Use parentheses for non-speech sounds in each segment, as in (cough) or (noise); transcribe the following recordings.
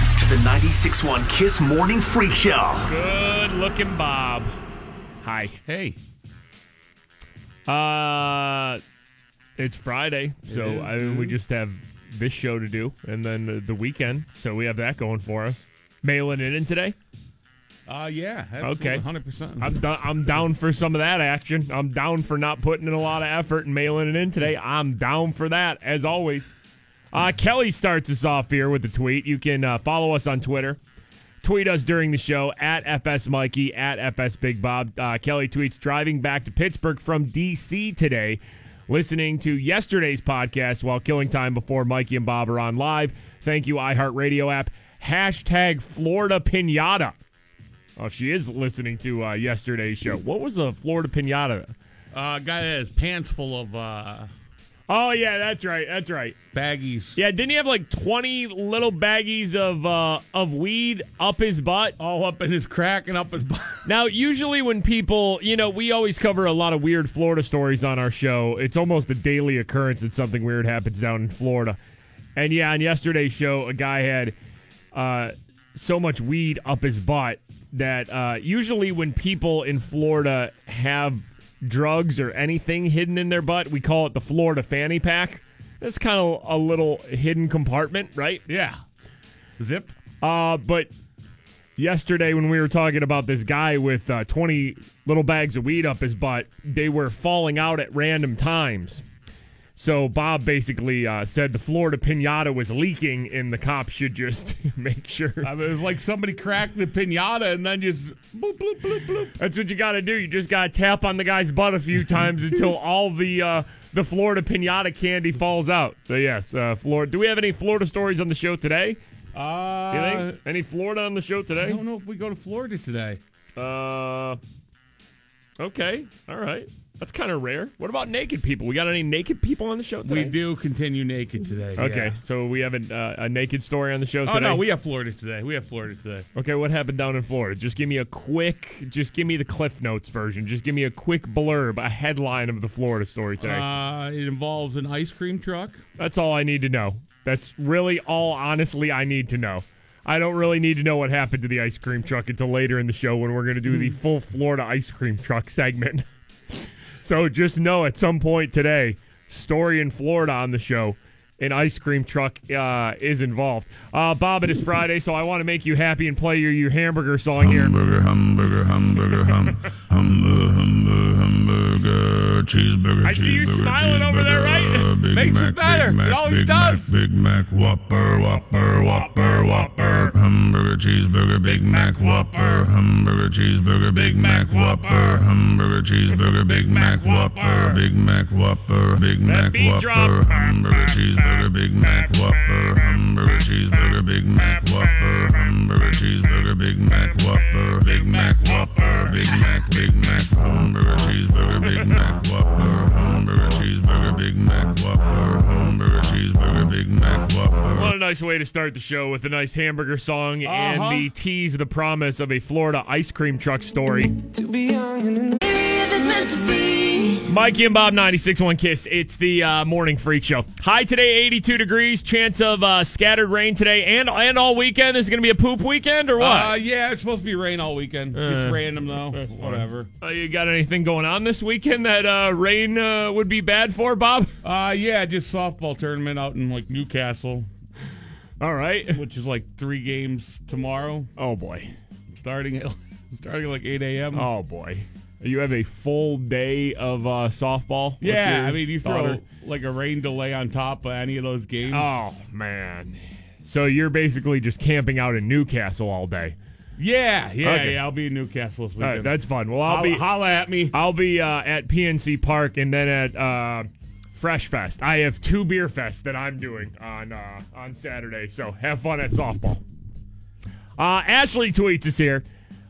to the 96.1 Kiss Morning Freak Show. Good looking Bob. Hi. Hey. Uh it's Friday, so is. I mean, we just have this show to do and then the, the weekend. So we have that going for us. Mailing it in today. Uh yeah. Okay. Hundred percent. I'm do- I'm down for some of that action. I'm down for not putting in a lot of effort and mailing it in today. I'm down for that as always. Uh, Kelly starts us off here with the tweet. You can uh, follow us on Twitter. Tweet us during the show at FS Mikey at FS Big Bob. Uh, Kelly tweets driving back to Pittsburgh from DC today, listening to yesterday's podcast while killing time before Mikey and Bob are on live. Thank you, iHeartRadio app. Hashtag Florida Pinata. Oh, she is listening to uh, yesterday's show. What was a Florida Pinata? Uh, guy that has pants full of uh, Oh yeah, that's right. That's right. baggies. Yeah, didn't he have like twenty little baggies of uh, of weed up his butt? All up in his crack and up his butt. (laughs) Now, usually when people, you know, we always cover a lot of weird Florida stories on our show. It's almost a daily occurrence that something weird happens down in Florida. And yeah, on yesterday's show, a guy had uh, so much weed up his butt that uh, usually when people in Florida have drugs or anything hidden in their butt, we call it the Florida fanny pack. That's kind of a little hidden compartment, right? Yeah. Zip. Uh, but yesterday when we were talking about this guy with uh, 20 little bags of weed up his butt, they were falling out at random times. So Bob basically uh, said the Florida pinata was leaking, and the cops should just (laughs) make sure. I mean, it was like somebody cracked the pinata and then just bloop bloop bloop bloop. That's what you got to do. You just got to tap on the guy's butt a few times until (laughs) all the uh, the Florida pinata candy falls out. So yes, uh, Florida. Do we have any Florida stories on the show today? Uh, You think any Florida on the show today? I don't know if we go to Florida today. Uh, okay, all right. That's kind of rare. What about naked people? We got any naked people on the show today? We do continue naked today. Okay, yeah. so we have a, uh, a naked story on the show today. Oh no, we have Florida today. We have Florida today. okay, what happened down in Florida? Just give me a quick, just give me the Cliff Notes version. Just give me a quick blurb, a headline of the Florida story today. Uh, it involves an ice cream truck. That's all I need to know. That's really all, honestly, I need to know. I don't really need to know what happened to the ice cream truck until later in the show when we're going to do the full Florida ice cream truck segment. (laughs) so just know at some point today, story in Florida on the show, an ice cream truck uh, is involved. Uh, Bob, it is Friday, so I want to make you happy and play your, your hamburger song here. Hamburger, hamburger, hamburger, ham, (laughs) hamburger, hamburger, hamburger, cheeseburger, I see you smiling over there, right? cheeseburger, Big Makes it better. Big Mac, It always Big does. Mac, Big Mac, Whopper, Whopper, Whopper, Whopper, hamburger, cheeseburger, Big Mac, Whopper, hamburger, cheeseburger, Big Mac, Whopper, hamburger, cheeseburger, Big Mac, Whopper, Big Mac, Whopper, Big Mac, Whopper, hamburger, cheeseburger, Big Mac, Whopper, hamburger, cheeseburger, Big Mac, Whopper, hamburger, cheeseburger, Big Mac, Whopper, Big Mac, Whopper, Big Mac, Big Mac, hamburger, cheeseburger, Big Mac, Whopper, hamburger, cheeseburger, Big Mac, Whopper, hamburger, cheeseburger, Big Mac, Whopper. What a nice way to start the show with a nice hamburger song Uh-huh. and the tease, the promise of a Florida ice cream truck story. Mikey and Bob 96.1 Kiss. It's the uh, morning freak show. High today, 82 degrees. Chance of uh, scattered rain today and and all weekend. This is going to be a poop weekend or what? Uh, yeah, it's supposed to be rain all weekend. Just random though. Whatever. Uh, you got anything going on this weekend that uh, rain uh, would be bad for, Bob? Uh, yeah, just softball tournament out in like Newcastle, All right. which is like three games tomorrow, Oh boy. starting at (laughs) starting at like eight a.m. Oh boy. You have a full day of uh, softball. yeah, I mean you throw daughter? like a rain delay on top of any of those games. Oh man. So you're basically just camping out in Newcastle all day. Yeah, yeah, Okay. yeah. I'll be in Newcastle this All weekend. right, that's fun. Well, I'll Holla- be holla at me. I'll be uh, at PNC Park and then at uh, Fresh Fest. I have two beer fests that I'm doing on uh, on Saturday. So have fun at softball. Uh, Ashley tweets us here.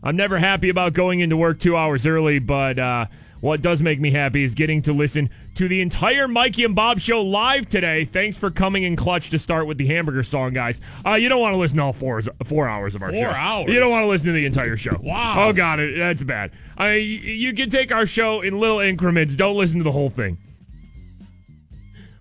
I'm never happy about going into work two hours early, but uh, what does make me happy is getting to listen to the entire Mikey and Bob show live today. Thanks for coming in clutch to start with the hamburger song, guys. Uh, you don't want to listen to all four, four hours of our Four show. hours? You don't want to listen to the entire show. Wow. Oh, God, it, that's bad. I, you can take our show in little increments. Don't listen to the whole thing.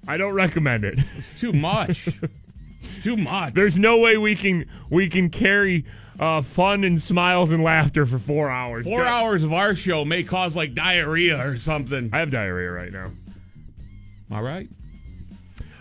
I don't recommend it. It's too much. It's (laughs) too much. There's no way we can we can carry uh, fun and smiles and laughter for four hours. Four God- hours of our show may cause like diarrhea or something. I have diarrhea right now. All right.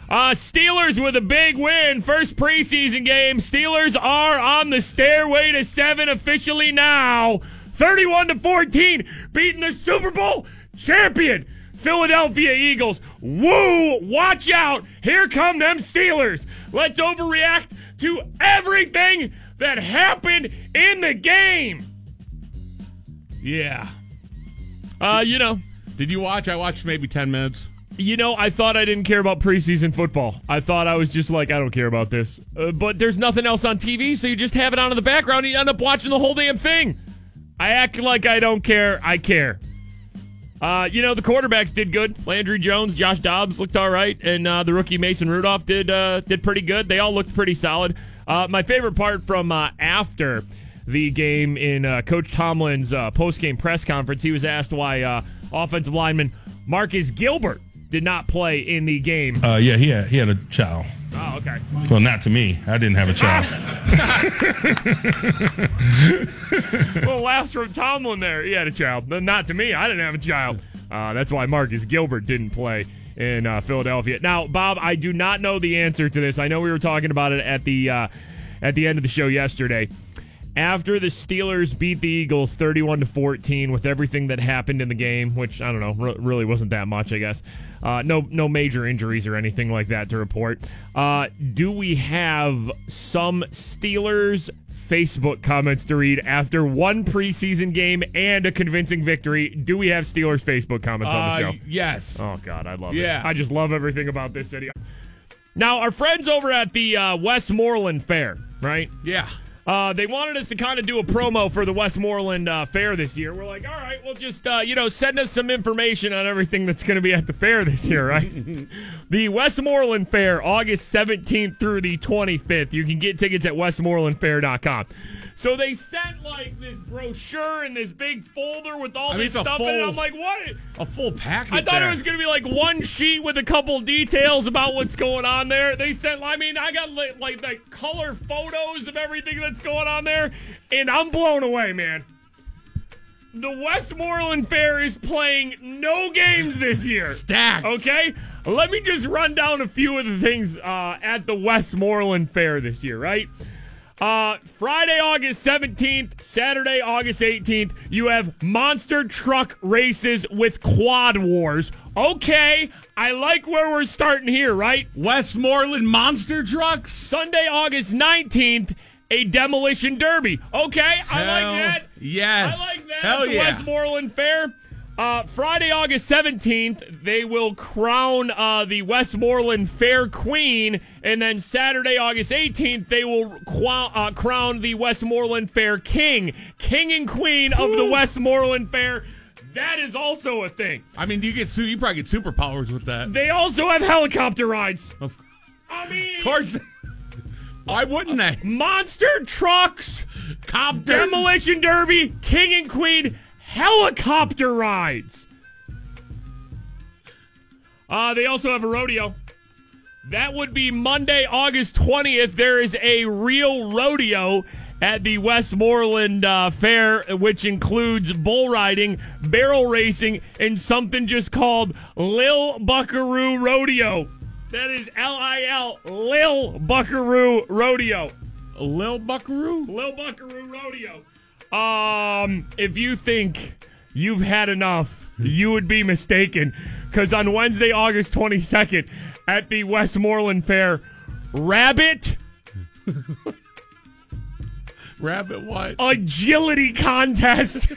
Uh, Steelers with a big win. First preseason game. Steelers are on the stairway to seven officially now. 31 to 14, beating the Super Bowl champion Philadelphia Eagles. Woo! Watch out! Here come them Steelers. Let's overreact to everything that happened in the game. Yeah. Uh, you know, Did you watch? I watched maybe 10 minutes. You know, I thought I didn't care about preseason football. I thought I was just like, I don't care about this. Uh, but there's nothing else on TV, so you just have it on in the background and you end up watching the whole damn thing. I act like I don't care. I care. Uh, you know, the quarterbacks did good. Landry Jones, Josh Dobbs looked all right, and uh, the rookie Mason Rudolph did uh, did pretty good. They all looked pretty solid. Uh, my favorite part from uh, after the game in uh, Coach Tomlin's uh, post game press conference, he was asked why uh, offensive lineman Marcus Gilbert did not play in the game. Uh, yeah, he had he had a child. Oh, okay. Well, not to me. I didn't have a child. (laughs) well, laughs from Tomlin there. He had a child. But Not to me. I didn't have a child. Uh, that's why Marcus Gilbert didn't play in uh, Philadelphia. Now, Bob, I do not know the answer to this. I know we were talking about it at the uh, at the end of the show yesterday. After the Steelers beat the Eagles 31 to 14 with everything that happened in the game, which I don't know, re- really wasn't that much, I guess. Uh, no, no major injuries or anything like that to report. Uh, do we have some Steelers Facebook comments to read after one preseason game and a convincing victory? Do we have Steelers Facebook comments on the Uh, show? yes. Oh God, I love it. Yeah. I just love everything about this city. Now, our friends over at the uh, Westmoreland Fair, right? Yeah. Uh, they wanted us to kind of do a promo for the Westmoreland uh, Fair this year. We're like, all right, well, just uh, you know, send us some information on everything that's going to be at the fair this year, right? (laughs) the Westmoreland Fair, August 17th through the 25th. You can get tickets at westmorelandfair.com. So they sent like this brochure and this big folder with all I mean, this stuff in it. I'm like, what? A full packet. I thought there. it was going to be like one sheet with a couple details about what's going on there. They sent, I mean, I got like, like the color photos of everything that's going on there, and I'm blown away, man. The Westmoreland Fair is playing no games this year. (laughs) Stacked. Okay? Let me just run down a few of the things uh, at the Westmoreland Fair this year, right? Uh, Friday, August 17th, Saturday, August 18th, you have monster truck races with quad wars. Okay, I like where we're starting here, right? Westmoreland monster trucks. Sunday, August 19th, a demolition derby. Okay, I like that. Yes. I like that. Hell at the yeah. Westmoreland Fair. Uh, Friday, August 17th, they will crown uh, the Westmoreland Fair Queen. And then Saturday, August 18th, they will qua- uh, crown the Westmoreland Fair King. King and Queen of the Westmoreland Fair. That is also a thing. I mean, you get you probably get superpowers with that. They also have helicopter rides. Of I mean, of course. (laughs) Why wouldn't they? monster trucks, Cop demolition derby, king and queen, helicopter rides. Uh, they also have a rodeo. That would be Monday, August 20th. There is a real rodeo at the Westmoreland uh, Fair, which includes bull riding, barrel racing, and something just called Lil Buckaroo Rodeo. That is L I L, Lil Buckaroo Rodeo. Lil Buckaroo. Lil Buckaroo Rodeo. Um, if you think you've had enough, you would be mistaken. Because on Wednesday, August 22nd, at the Westmoreland Fair, Rabbit (laughs) Rabbit what? Agility Contest.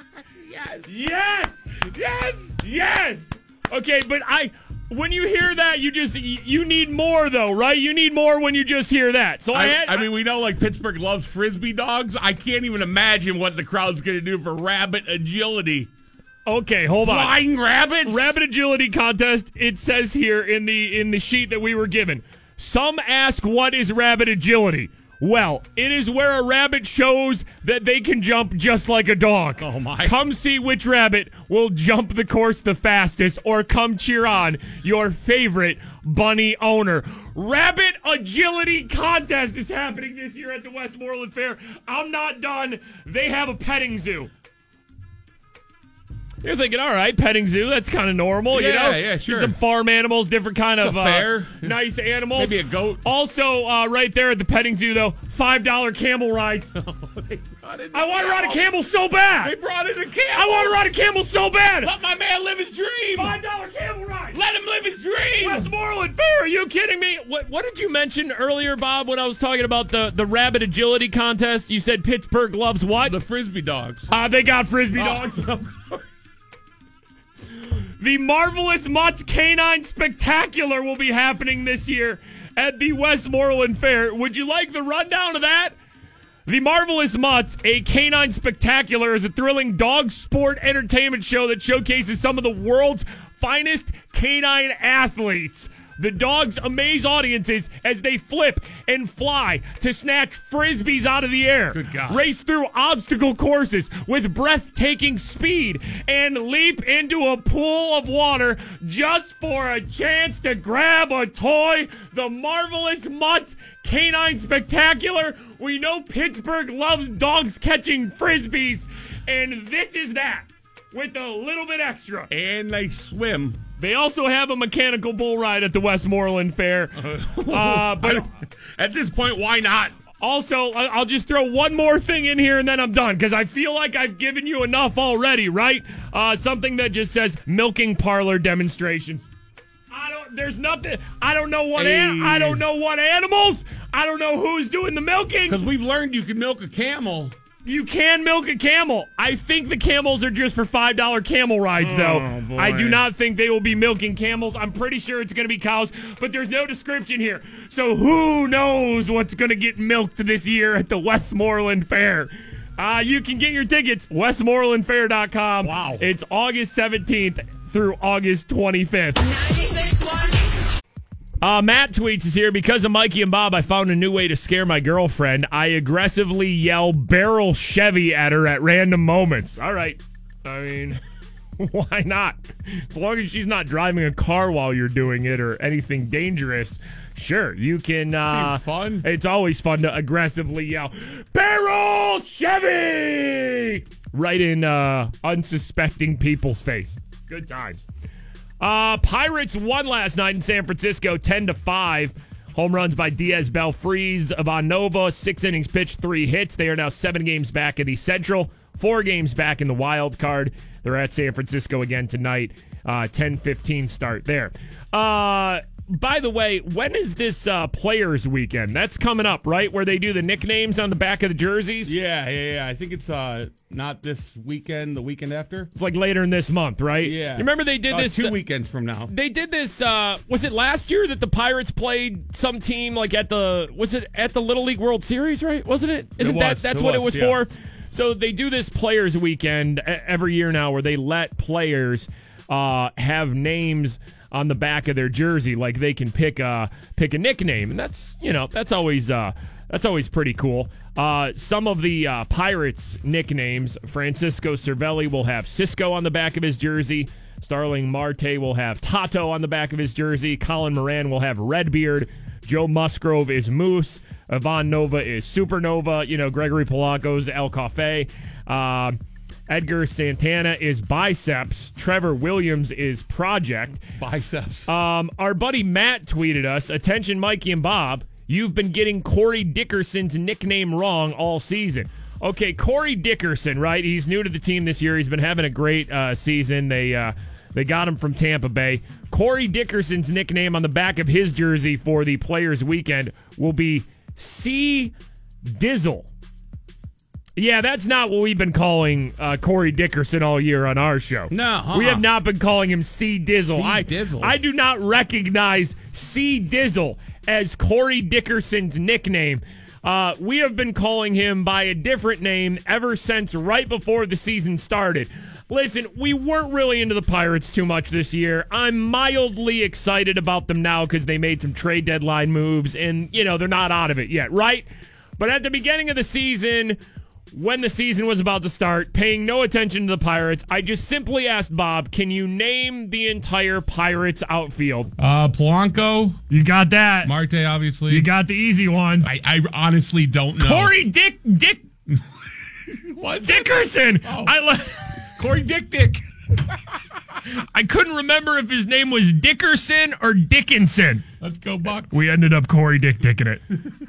(laughs) yes! Yes! Yes! Yes! Okay, but I. when you hear that, you just you need more though, right? You need more when you just hear that. So I, I, had, I mean, we know like Pittsburgh loves frisbee dogs. I can't even imagine what the crowd's going to do for rabbit agility. okay, hold on. Flying rabbits. Rabbit agility contest. It says here in the in the sheet that we were given. Some ask what is rabbit agility. Well, it is where a rabbit shows that they can jump just like a dog. Oh, my. Come see which rabbit will jump the course the fastest, or come cheer on your favorite bunny owner. Rabbit agility contest is happening this year at the Westmoreland Fair. I'm not done. They have a petting zoo. You're thinking, all right, petting zoo, that's kind of normal, you know? yeah, sure. Some farm animals, different kind of uh, fair. nice animals. Maybe a goat. Also, uh, right there at the petting zoo, though, $5 camel rides. (laughs) They the I want to ride a camel. so They bad. brought in a camel. I want to ride a camel so bad. Let my man live his dream. $5 camel ride. Let him live his dream. Westmoreland Fair, are you kidding me? What, what did you mention earlier, Bob, when I was talking about the, the rabbit agility contest? You said Pittsburgh loves what? The frisbee dogs. Uh, they got frisbee Oh, dogs. (laughs) The Marvelous Mutts Canine Spectacular will be happening this year at the Westmoreland Fair. Would you like the rundown of that? The Marvelous Mutts, a canine spectacular, is a thrilling dog sport entertainment show that showcases some of the world's finest canine athletes. The dogs amaze audiences as they flip and fly to snatch frisbees out of the air, Good God. race through obstacle courses with breathtaking speed, and leap into a pool of water just for a chance to grab a toy. The Marvelous Mutt Canine Spectacular. We know Pittsburgh loves dogs catching frisbees, and this is that with a little bit extra. And they swim. They also have a mechanical bull ride at the Westmoreland Fair. (laughs) Uh, but at this point, why not? also, I'll just throw one more thing in here and then I'm done because I feel like I've given you enough already, right? Uh, something that just says milking parlor demonstrations. I don't. There's nothing. I don't know what. An, I don't know what animals. I don't know who's doing the milking. Because we've learned you can milk a camel. You can milk a camel. I think the camels are just for five dollar camel rides, though. Oh, boy. I do not think they will be milking camels. I'm pretty sure it's going to be cows, but there's no description here. So who knows what's going to get milked this year at the Westmoreland Fair? Uh, you can get your tickets westmorelandfair.com. Wow. It's August 17th through August 25th. Uh, Matt tweets is here because of Mikey and Bob. I found a new way to scare my girlfriend. I aggressively yell "barrel Chevy" at her at random moments. All right, I mean, (laughs) why not? As long as she's not driving a car while you're doing it or anything dangerous, sure, you can. Uh, fun. It's always fun to aggressively yell "barrel Chevy" right in uh, unsuspecting people's face. Good times. Uh, Pirates won last night in San Francisco, ten to five. Home runs by Diaz, Belfries, Ivan Nova. Six innings pitched, three hits. They are now seven games back in the Central, four games back in the wild card. They're at San Francisco again tonight. Uh, 10-15 start there. Uh, by the way, when is this uh, Players Weekend? That's coming up, right? Where they do the nicknames on the back of the jerseys. Yeah, yeah, yeah. I think it's uh not this weekend, the weekend after. It's like later in this month, right? Yeah. You remember they did Uh, this two uh, weekends from now. they did this uh was it last year that the pirates played some team like at the was it at the little league world series right wasn't it isn't that was, that's it what it was, was yeah. for so they do this players weekend every year now where they let players uh have names on the back of their jersey like they can pick a pick a nickname and that's you know that's always uh that's always pretty cool. Uh, some of the uh, Pirates nicknames Francisco Cervelli will have Cisco on the back of his jersey. Starling Marte will have Tato on the back of his jersey. Colin Moran will have Redbeard. Joe Musgrove is Moose. Ivan Nova is Supernova. You know, Gregory Polanco's El Cafe. Uh, Edgar Santana is Biceps. Trevor Williams is Project. Biceps. Um, our buddy Matt tweeted us, "Attention, Mikey and Bob, you've been getting Corey Dickerson's nickname wrong all season." Okay, Corey Dickerson, right? He's new to the team this year. He's been having a great uh, season. They uh, they got him from Tampa Bay. Corey Dickerson's nickname on the back of his jersey for the Players Weekend will be C Dizzle. Yeah, that's not what we've been calling uh, Corey Dickerson all year on our show. No, uh-uh. we have not been calling him C Dizzle. C. I Dizzle. I do not recognize C Dizzle as Corey Dickerson's nickname. Uh, we have been calling him by a different name ever since right before the season started. Listen, we weren't really into the Pirates too much this year. I'm mildly excited about them now because they made some trade deadline moves and, you know, they're not out of it yet, right? But at the beginning of the season, when the season was about to start, paying no attention to the Pirates, I just simply asked Bob, can you name the entire Pirates outfield? Uh, Polanco, You got that. Marte, obviously. You got the easy ones. I, I honestly don't know. Corey Dick Dick (laughs) What's? Dickerson. Oh. I le- Corey Dick Dick. (laughs) I couldn't remember if his name was Dickerson or Dickinson. Let's go Bucs. We ended up Corey Dick Dicking it.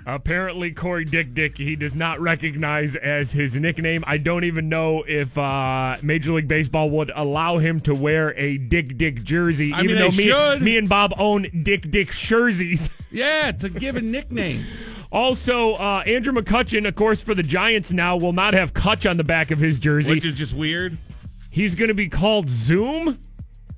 Apparently, Corey Dick Dick he does not recognize as his nickname. I don't even know if uh, Major League Baseball would allow him to wear a Dick Dick jersey, I even mean, though they me, should. me and Bob own Dick Dick jerseys. (laughs) yeah, it's a given nickname. Also, uh, Andrew McCutchen, of course, for the Giants now, will not have Cutch on the back of his jersey. Which is just weird. He's going to be called Zoom.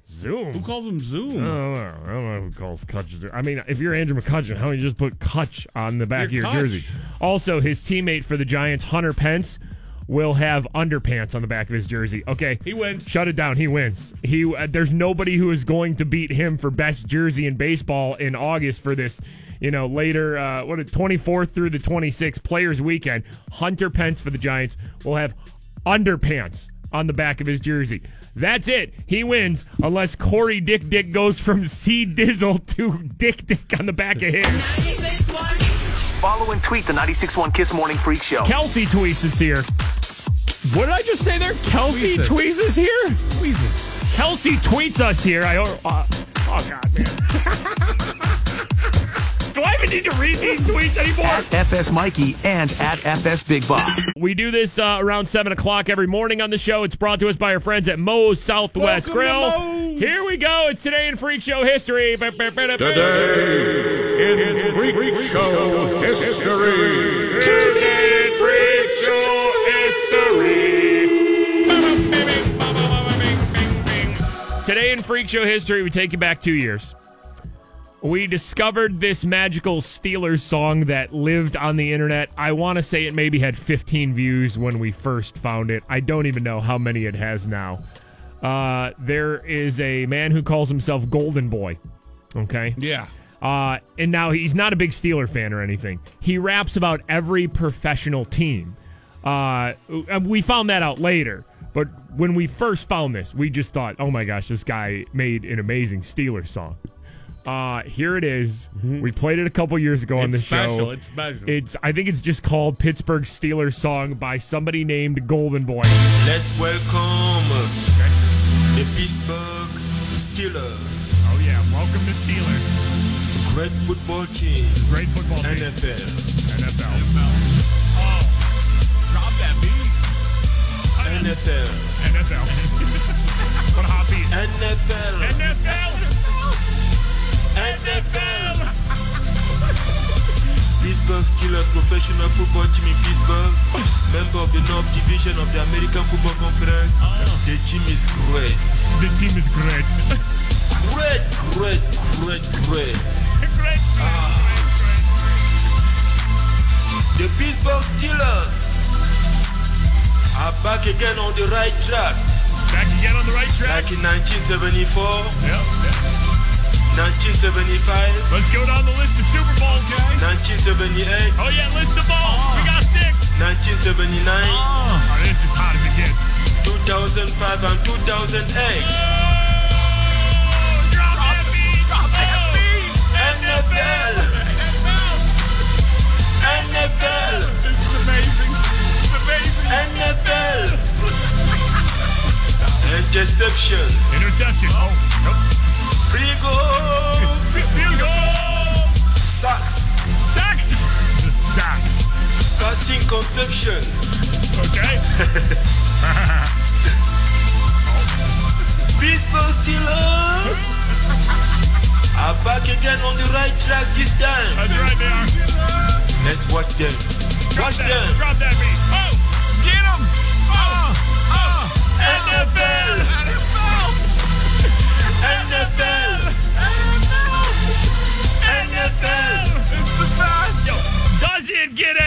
Zoom. Who calls him Zoom? I don't know. I don't know who calls Cutch. I mean, if you're Andrew McCutchen, how do you just put Cutch on the back You're of your Cutch. jersey? Also, his teammate for the Giants, Hunter Pence, will have underpants on the back of his jersey. Okay, He wins. Shut it down. He wins. He uh, there's nobody who is going to beat him for best jersey in baseball in August for this. You know, later, uh, what, 24th through the 26th Players Weekend. Hunter Pence for the Giants will have underpants on the back of his jersey. That's it. He wins unless Corey Dick Dick goes from (laughs) C Dizzle to Dick Dick on the back of his. Follow and tweet the 96.1 Kiss Morning Freak Show. Kelsey Tweets is here. What did I just say there? Kelsey Tweets Tweets is here? Tweezes. Kelsey tweets us here. I uh, oh god, man. (laughs) Do I even need to read these tweets anymore? FS Mikey and at FS Big Bob. We do this uh, around seven o'clock every morning on the show. It's brought to us by our friends at Moe's Southwest Welcome to Grill. Here we go. It's today in Freak Show history. Today in Freak Show history. Today in Freak Show history. Today in Freak Show history, we take you back two years. We discovered this magical Steelers song that lived on the internet. I want to say it maybe had 15 views when we first found it. I don't even know how many it has now. Uh, there is a man who calls himself Golden Boy. Okay. Yeah. Uh, and now he's not a big Steeler fan or anything. He raps about every professional team. Uh, and we found that out later. But when we first found this, we just thought, oh my gosh, this guy made an amazing Steelers song. Uh, here it is. We played it a couple years ago on the It's special. show. It's special. It's I think it's just called Pittsburgh Steelers song by somebody named Golden Boy. Let's welcome the Pittsburgh Steelers, Oh yeah, welcome to Steelers. great football team, Great football team. NFL. NFL. Oh. Drop that beat. NFL, NFL. (laughs) what a hot beat. NFL, NFL. NFL. Pittsburgh Steelers professional football team in Pittsburgh, member of the North Division of the American Football Conference. Ah. The team is great, The team is great. great, great, great, great. Ah. great. The Pittsburgh Steelers are back again on the right track, Back again on the right track. like in 1974, Yep. 1975. Let's go down the list of Super Bowls, guys. 1978, Oh yeah, list them all. We got six. 1979, Oh, this is hot as it gets. 2005, and 2008. Drop that. Drop that beat. NFL, NFL, This is amazing. It's amazing. NFL. Interception, Interception. Oh, nope. Seagulls. Seagulls. sax, sax, sax. Starting conception. Okay. (laughs) People stealers are back again on the right track this time. That's right, they are. Let's watch them. Drop watch that, them. Drop that beat. Oh, get them. Oh, oh, oh. NFL.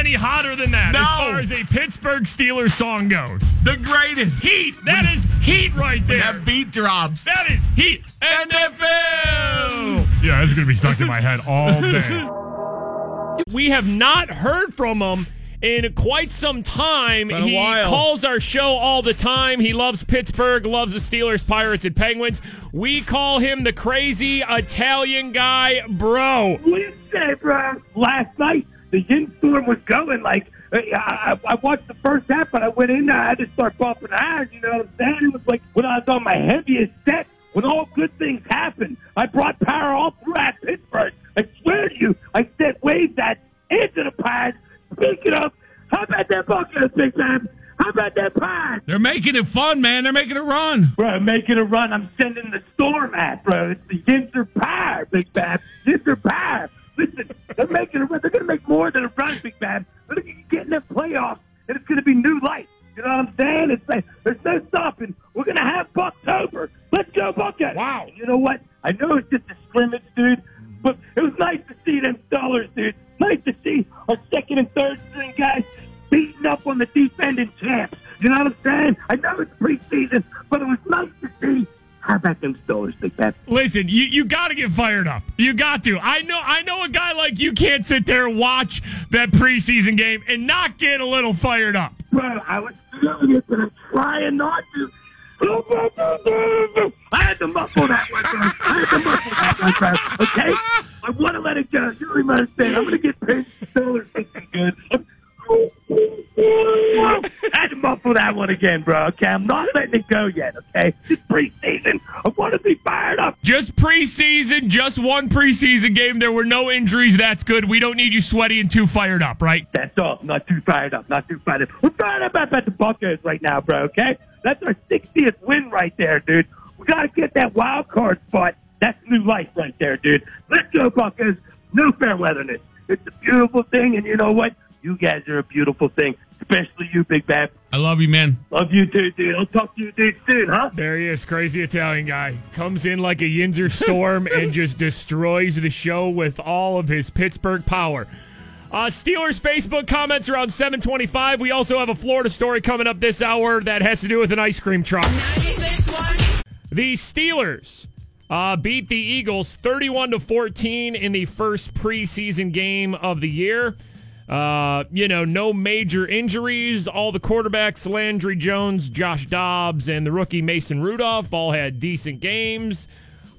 Any hotter than that No. as far as a Pittsburgh Steelers song goes? The greatest. Heat. That is heat right there. That beat drops. That is heat. NFL. Yeah, that's gonna be stuck in my head all (laughs) day. we have not heard from him in quite some time. He while. calls our show all the time. He loves Pittsburgh, loves the Steelers, Pirates, and Penguins. We call him the crazy Italian guy, bro. What do you say, bro? Last night, the yin storm was going. Like, I, I, watched the first half, but I went in there. I had to start bumping irons. You know what I'm saying? It was like when I was on my heaviest set, when all good things happen. I brought power all throughout Pittsburgh. I swear to you, I sent waves that into the pad. Speaking of, how about that bucket, Big Man? How about that pad? They're making it fun, man. They're making it run. Bro, making a run. I'm sending the storm at, bro. It's the Yinzer Power, Big Bab. Yinzer Power. Listen, they're making a run. They're going to make more than a run, Big Bab. They're going to get in the playoffs, and it's going to be new life. You know what I'm saying? It's like, there's no stopping. We're going to have Bucktober. Let's go, Buckeye. Wow. And You know what? I know it's just a scrimmage, dude, but it was nice to see them dollars, dude. Nice to see our second and third string guys beating up on the defending champs. You know what I'm saying? I know it's preseason, but it was nice to see. How about them Steelers, Big Ben? Listen, you, you got to get fired up. You got to. I know. I know a guy like you can't sit there and watch that preseason game and not get a little fired up. Bro, I was feeling it, but I'm trying not to. I had to muffle that one. I had to muffle that one. Okay? I want to let it go. You even understand. I'm going to get paid thinking good. I had to muffle that one again, bro. Okay? I'm not letting it go yet, okay? It's preseason. I want to be fired up. Just preseason, just one preseason game. There were no injuries. That's good. We don't need you sweaty and too fired up, right? That's all. Not too fired up. Not too fired up. We're fired up about the Buckeyes right now, bro. Okay, that's our 60th win right there, dude. We got to get that wild card spot. That's new life right there, dude. Let's go, Buckeyes. No fair weatherness. It's a beautiful thing, and you know what? You guys are a beautiful thing, especially you, Big Bab. I love you, man. Love you too, dude. I'll talk to you, dude, soon, huh? There he is, crazy Italian guy. Comes in like a Yinzer (laughs) storm and just destroys the show with all of his Pittsburgh power. Uh, Steelers Facebook comments around 725. We also have a Florida story coming up this hour that has to do with an ice cream truck. The Steelers uh, beat the Eagles 31 to 14 in the first preseason game of the year. Uh, you know, no major injuries. All the quarterbacks, Landry Jones, Josh Dobbs, and the rookie Mason Rudolph, all had decent games.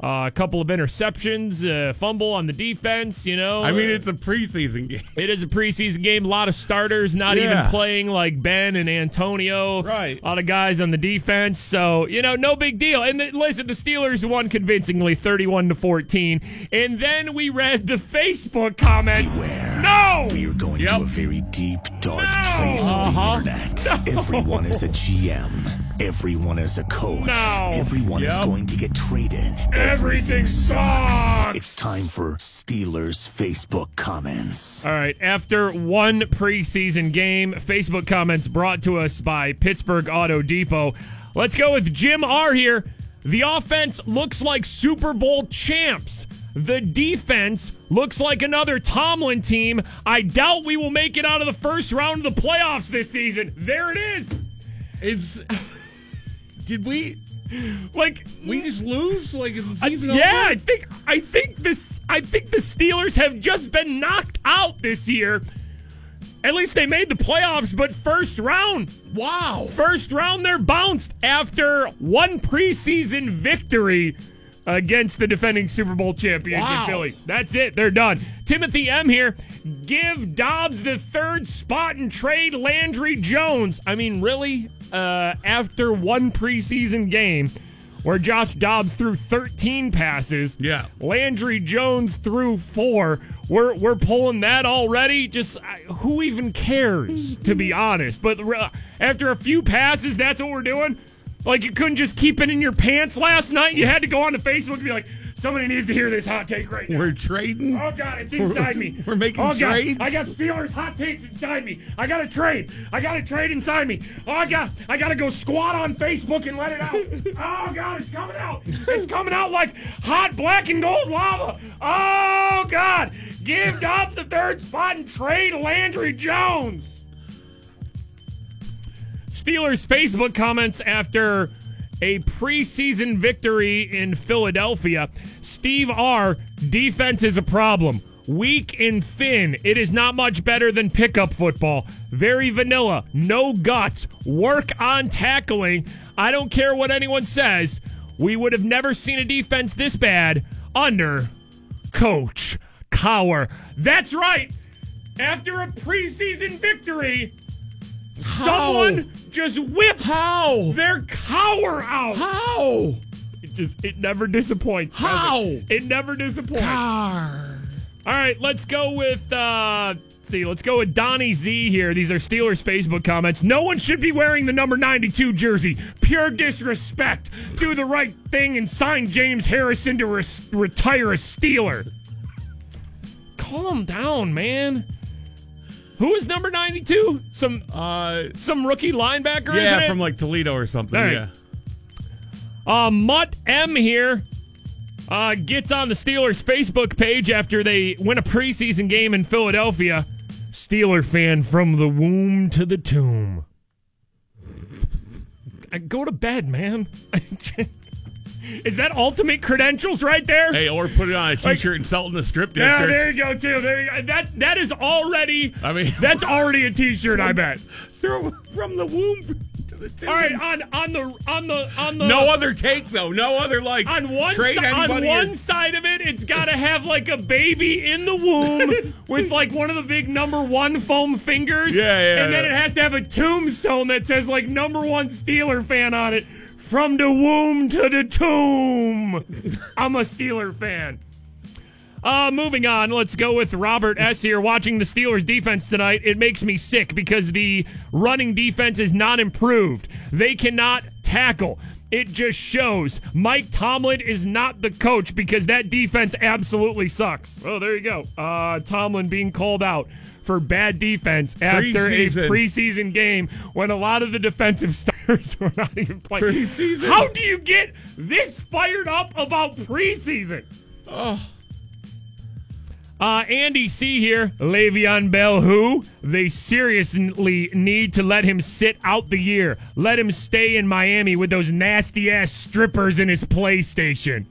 Uh, a couple of interceptions, uh, fumble on the defense. You know, I mean, Uh, it's a preseason game. (laughs) it is a preseason game. A lot of starters not Yeah. even playing, like Ben and Antonio. Right. A lot of guys on the defense. So you know, no big deal. And the, listen, the Steelers won convincingly, thirty-one to fourteen. And then we read the Facebook comments. Beware. No. We are going Yep. to a very deep, dark No. place on Uh-huh. the internet. (laughs) Everyone is a GM. Everyone is a coach. No. Everyone is going to get traded. Everything sucks. It's time for Steelers Facebook comments. All right. After one preseason game, Facebook comments brought to us by Pittsburgh Auto Depot. Let's go with Jim R here. The offense looks like Super Bowl champs. The defense looks like another Tomlin team. I doubt we will make it out of the first round of the playoffs this season. There it is. It's. (laughs) Did we? Like We mm. just lose? Like is the I- season yeah, I think I think this I think the Steelers have just been knocked out this year. At least they made the playoffs, but first round. Wow. First round they're bounced after one preseason victory against the defending Super Bowl champions in Philly. That's it. They're done. Timothy M here. Give Dobbs the third spot and trade Landry Jones. I mean, really? Uh, after one preseason game where Josh Dobbs threw 13 passes, Yeah. Landry Jones threw four. We're we're pulling that already. Just I, who even cares, to be (laughs) honest? But re- after a few passes, that's what we're doing. Like you couldn't just keep it in your pants last night. You had to go on to Facebook and be like, Somebody needs to hear this hot take right now. We're trading. Oh God, it's inside me. (laughs) We're making oh, God. trades? I got Steelers hot takes inside me. I got to trade. I got to trade inside me. Oh, I got. I got to go squat on Facebook and let it out. (laughs) oh God, it's coming out. It's coming out like hot black and gold lava. Oh God, give Dobbs the third spot and trade Landry Jones. Steelers Facebook comments after a preseason victory in Philadelphia. Steve R. Defense is a problem. Weak and thin. It is not much better than pickup football. Very vanilla. No guts. Work on tackling. I don't care what anyone says. We would have never seen a defense this bad under Coach Cowher. That's right. After a preseason victory, someone just whipped How? their cower out. How? It just it never disappoints. How? It? It never disappoints. Car. All right, let's go with uh see, let's go with Donnie Z here. These are Steelers Facebook comments. No one should be wearing the number 92 jersey. Pure disrespect. Do the right thing and sign James Harrison to res- retire a Steeler. Calm down, man. Who is number 92? Some Uh, some rookie linebacker, yeah, from like Toledo or something. Right. Yeah. Uh, Mutt M here uh, gets on the Steelers Facebook page after they win a preseason game in Philadelphia. Steeler fan from the womb to the tomb. I Go to bed, man. (laughs) Is that ultimate credentials right there? Hey, or put it on a T-shirt and sell it in the strip district. yeah, there you go too. There you go. That that is already. I mean- (laughs) that's already a T-shirt. I bet. Throw from the womb to the tomb. All right, on on the on the on the No other take though. No other like on one si- on one or- side of it, it's got to have like a baby in the womb (laughs) with like one of the big number one foam fingers. Yeah, yeah, And then it has to have a tombstone that says like number one Steeler fan on it. From the womb to the tomb. I'm a Steeler fan. Uh, moving on, let's go with Robert S. here. Watching the Steelers defense tonight, it makes me sick because the running defense is not improved. They cannot tackle. It just shows Mike Tomlin is not the coach because that defense absolutely sucks. Oh, there you go. Uh, Tomlin being called out for bad defense after Preseason. a preseason game when a lot of the defensive (laughs) starters were not even playing. Preseason? How do you get this fired up about preseason? Uh, Andy C here. Le'Veon Bell, who? They seriously need to let him sit out the year. Let him stay in Miami with those nasty ass strippers in his PlayStation.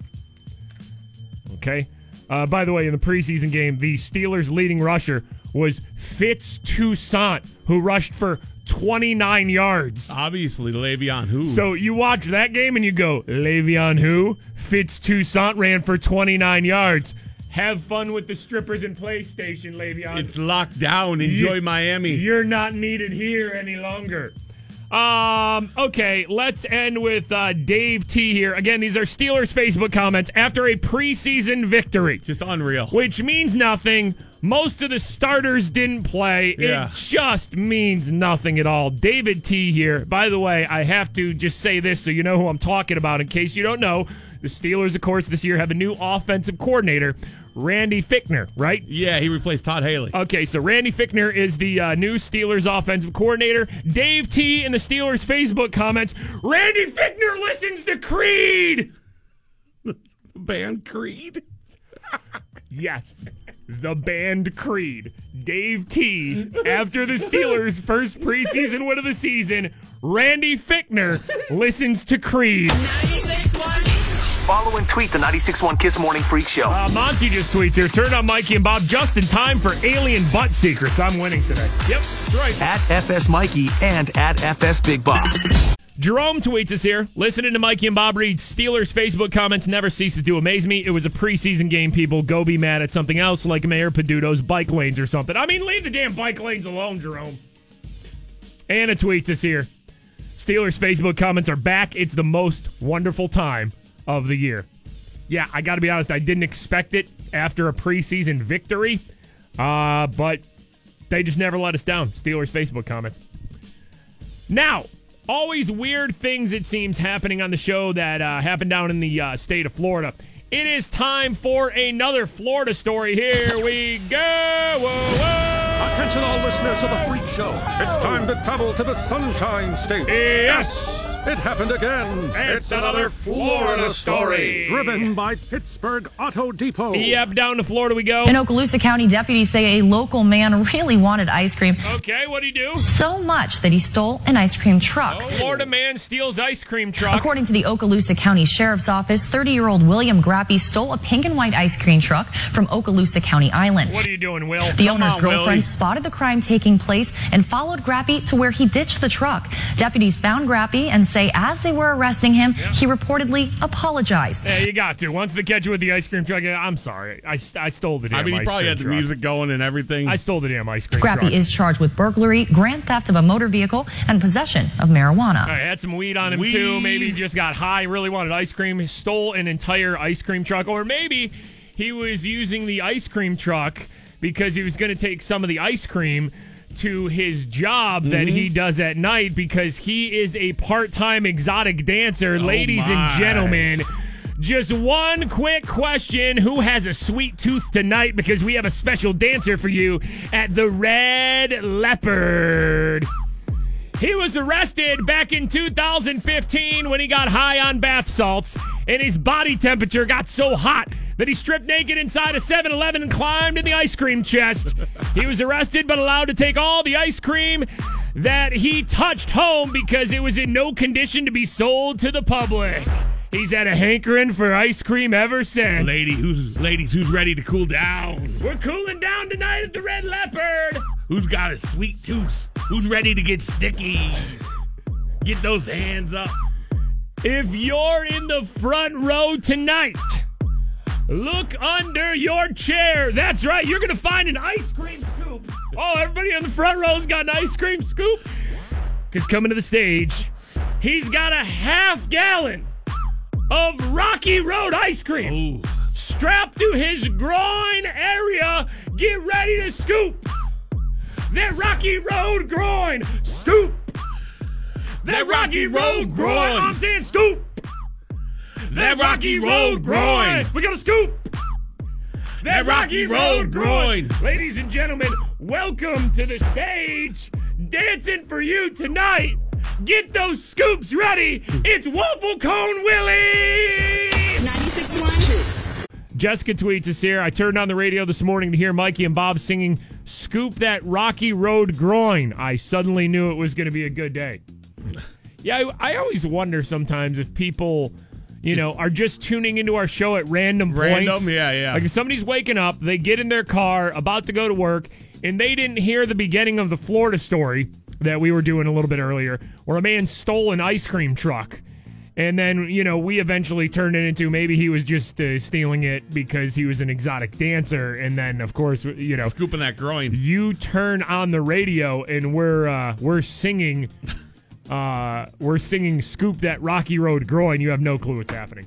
Okay. Uh, by the way, in the preseason game, the Steelers' leading rusher was Fitz Toussaint, who rushed for 29 yards. Obviously, Le'Veon who? So you watch that game and you go, Le'Veon who? Fitz Toussaint ran for 29 yards. Have fun with the strippers and PlayStation, Le'Veon. it's locked down. Enjoy You- Miami. You're not needed here any longer. Um, okay, let's end with uh, Dave T here. Again, these are Steelers Facebook comments after a preseason victory, Just unreal. which means nothing. Most of the starters didn't play. Yeah. It just means nothing at all. David T here. By the way, I have to just say this so you know who I'm talking about in case you don't know. The Steelers, of course, this year have a new offensive coordinator, Randy Fichtner, right? Yeah, he replaced Todd Haley. Okay, so Randy Fichtner is the uh, new Steelers offensive coordinator. Dave T in the Steelers Facebook comments Randy Fichtner listens to Creed. (laughs) Band Creed. (laughs) Yes, the band Creed. Dave T after the Steelers' first preseason win of the season. Randy Fichtner listens to Creed. Follow and tweet the 96.1 Kiss Morning Freak Show. Uh, Monty just tweets here. Turn on Mikey and Bob just in time for alien butt secrets. I'm winning today. Yep, that's right. At FS Mikey and at FS Big Bob. Jerome tweets us here. Listening to Mikey and Bob read Steelers Facebook comments never ceases to amaze me. It was a preseason game, people. Go be mad at something else like Mayor Peduto's bike lanes or something. I mean, leave the damn bike lanes alone, Jerome. Anna tweets us here. Steelers Facebook comments are back. It's the most wonderful time of the year. Yeah, I got to be honest. I didn't expect it after a preseason victory, uh, but they just never let us down. Steelers Facebook comments. Now, always weird things, it seems, happening on the show that uh, happened down in the uh, state of Florida. It is time for another Florida story. Here we go. Whoa, whoa. Attention, all listeners of the Freak Show. It's time to travel to the Sunshine State. Yes. It happened again. It's another Florida story. Driven by Pittsburgh Auto Depot. Yep, down to Florida we go. In Okaloosa County, deputies say a local man really wanted ice cream Okay, what do you do? so much that he stole an ice cream truck. Oh, Florida man steals ice cream truck. According to the Okaloosa County Sheriff's Office, 30 year old William Grappy stole a pink and white ice cream truck from Okaloosa County Island. What are you doing, Will? The Come owner's on, girlfriend Willie. spotted the crime taking place and followed Grappy to where he ditched the truck. Deputies found Grappy and say as they were arresting him, he reportedly apologized. Yeah, you got to. Once they catch you with the ice cream truck, I'm sorry. I, I stole the damn ice cream truck. I mean, he probably cream had the truck. music going and everything. I stole the damn ice cream Grappy truck. is charged with burglary, grand theft of a motor vehicle, and possession of marijuana. I had some weed on him too. Maybe he just got high, really wanted ice cream, stole an entire ice cream truck, or maybe he was using the ice cream truck because he was going to take some of the ice cream to his job that Mm-hmm. he does at night because he is a part-time exotic dancer. Ladies and Oh gentlemen, just one quick question. Who has a sweet tooth tonight? Because we have a special dancer for you at the Red Leopard. He was arrested back in 2015 when he got high on bath salts, and his body temperature got so hot that he stripped naked inside a 7 Eleven and climbed in the ice cream chest. He was arrested but allowed to take all the ice cream that he touched home because it was in no condition to be sold to the public. He's had a hankering for ice cream ever since. Lady who's ladies who's ready to cool down. We're cooling down tonight at the Red Leopard. Who's got a sweet tooth? Who's ready to get sticky? Get those hands up. If you're in the front row tonight, look under your chair. That's right, you're going to find an ice cream scoop. Oh, everybody on the front row's got an ice cream scoop. Because coming to the stage, he's got a half gallon of Rocky Road ice cream Ooh. strapped to his groin area. Get ready to scoop. That Rocky Road groin scoop. That Rocky Road groin. I'm saying scoop. That Rocky Road groin. We got to scoop. That Rocky Road groin. Ladies and gentlemen, welcome to the stage. Dancing for you tonight. Get those scoops ready. It's Waffle Cone Willie. 96.1 Kiss. Jessica tweets us here. I turned on the radio this morning to hear Mikey and Bob singing Scoop That Rocky Road Groin. I suddenly knew it was going to be a good day. (laughs) Yeah, I, I always wonder sometimes if people, you know, are just tuning into our show at random points. Random? Yeah, yeah. Like if somebody's waking up, they get in their car, about to go to work, and they didn't hear the beginning of the Florida story that we were doing a little bit earlier, where a man stole an ice cream truck. And then, you know, we eventually turned it into maybe he was just uh, stealing it because he was an exotic dancer. And then, of course, you know, Scooping that groin. you turn on the radio and we're uh, we're singing uh, we're singing "Scoop That Rocky Road Groin." You have no clue what's happening.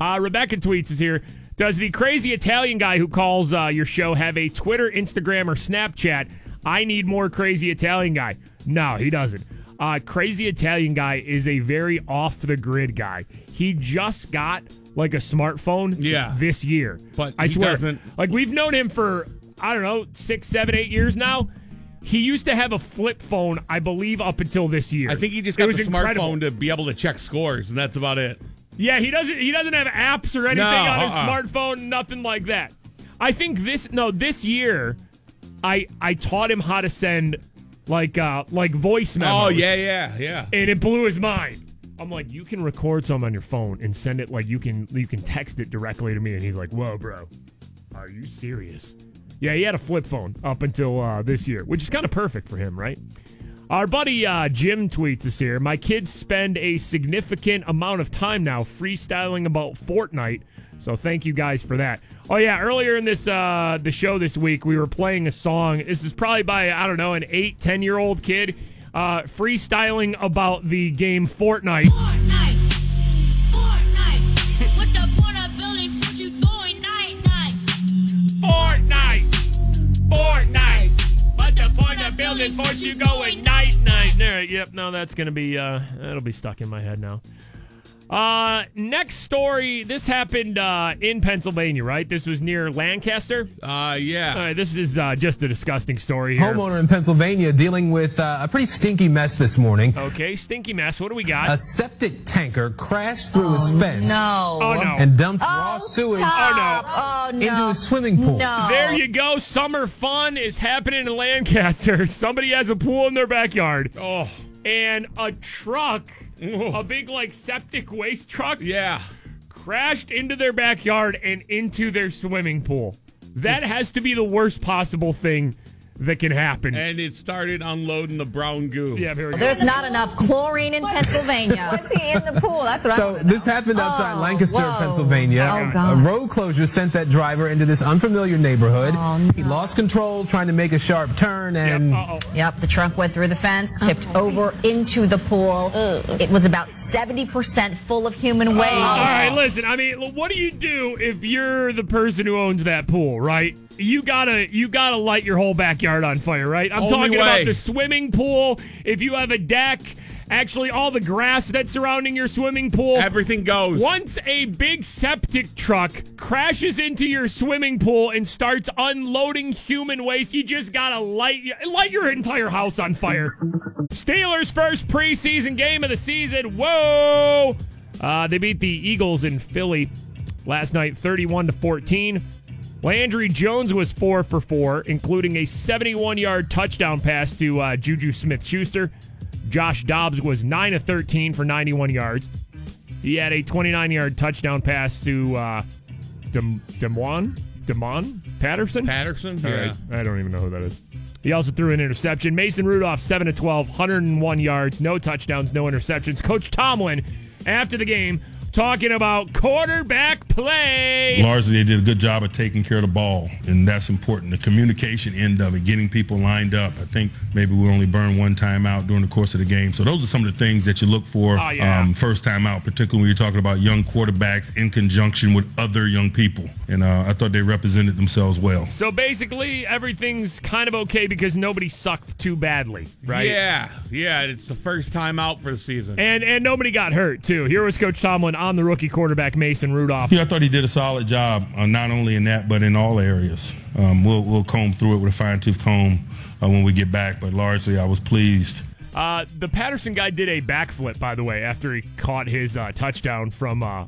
Uh, Rebecca tweets is here. Does the crazy Italian guy who calls uh, your show have a Twitter, Instagram, or Snapchat? I need more crazy Italian guy. No, he doesn't. Uh, crazy Italian guy is a very off the grid guy. He just got like a smartphone Yeah. this year. But I he swear, doesn't- like we've known him for I don't know six, seven, eight years now. He used to have a flip phone, I believe, up until this year. I think he just It got was incredible. smartphone to be able to check scores, and that's about it. Yeah, he doesn't. He doesn't have apps or anything No, on his uh-uh. smartphone. Nothing like that. I think this. No, this year, I I taught him how to send like uh like voice memos. Oh yeah, yeah, yeah. and it blew his mind. I'm like, you can record some on your phone and send it like you can you can text it directly to me, and he's like, whoa, bro, are you serious? Yeah, he had a flip phone up until uh, this year, which is kind of perfect for him, right? Our buddy uh, Jim tweets us here. My kids spend a significant amount of time now freestyling about Fortnite. So thank you guys for that. Oh yeah, earlier in this uh, the show this week, we were playing a song. This is probably by I don't know an eight, ten year old kid uh, freestyling about the game Fortnite. Fortnite, Fortnite. What's the point of building forts you going night night? There, yep. No, that's gonna be uh, that'll be stuck in my head now. Uh, next story. This happened uh, in Pennsylvania, right? This was near Lancaster. Uh, yeah. All right, this is uh, just a disgusting story here. Homeowner in Pennsylvania dealing with uh, a pretty stinky mess this morning. Okay, stinky mess. What do we got? A septic tanker crashed through his fence No. oh no. and dumped raw sewage Stop. Oh, no. into a swimming pool. No. There you go. Summer fun is happening in Lancaster. (laughs) Somebody has a pool in their backyard. Oh, and a truck, a big like septic waste truck, yeah. crashed into their backyard and into their swimming pool. That has to be the worst possible thing that can happen. And it started unloading the brown goo. yeah, here we go. There's not enough chlorine in Pennsylvania. (laughs) What's he in the pool? That's what So this happened outside Oh, Lancaster, whoa. Pennsylvania. Oh, oh God. a road closure sent that driver into this unfamiliar neighborhood. Oh, no. He lost control trying to make a sharp turn and Uh-oh. Yep, the truck went through the fence, oh, tipped over into the pool. It was about 70% full of human oh. waste. All right, listen. I mean, what do you do if you're the person who owns that pool, right? You gotta, you gotta light your whole backyard on fire, right? I'm Only talking way. about the swimming pool. If you have a deck, actually, all the grass that's surrounding your swimming pool. Everything goes. Once a big septic truck crashes into your swimming pool and starts unloading human waste, you just gotta light light your entire house on fire. Steelers' first preseason game of the season. Whoa! Uh, they beat the Eagles in Philly last night, 31 to 14. Landry Jones was four for four, including a 71 yard touchdown pass to uh, Juju Smith Schuster. Josh Dobbs was 9 of 13 for 91 yards. He had a 29 yard touchdown pass to uh, Dem- Demwan? Demon Patterson? Patterson? Yeah. right. I don't even know who that is. He also threw an interception. Mason Rudolph, 7 to 12, 101 yards, no touchdowns, no interceptions. Coach Tomlin, after the game, talking about quarterback play. Largely, they did a good job of taking care of the ball, and that's important. The communication end of it, getting people lined up. I think maybe we only burned one time out during the course of the game. So those are some of the things that you look for Oh, yeah. um, first time out, particularly when you're talking about young quarterbacks in conjunction with other young people. And uh, I thought they represented themselves well. So basically, everything's kind of okay because nobody sucked too badly, right? Yeah, yeah. It's the first time out for the season. And and nobody got hurt too. Here was Coach Tomlin on the rookie quarterback Mason Rudolph. Yeah, I thought he did a solid job, uh, not only in that, but in all areas. Um, we'll, we'll comb through it with a fine tooth comb uh, when we get back, but largely I was pleased. Uh, the Patterson guy did a backflip, by the way, after he caught his uh, touchdown from uh,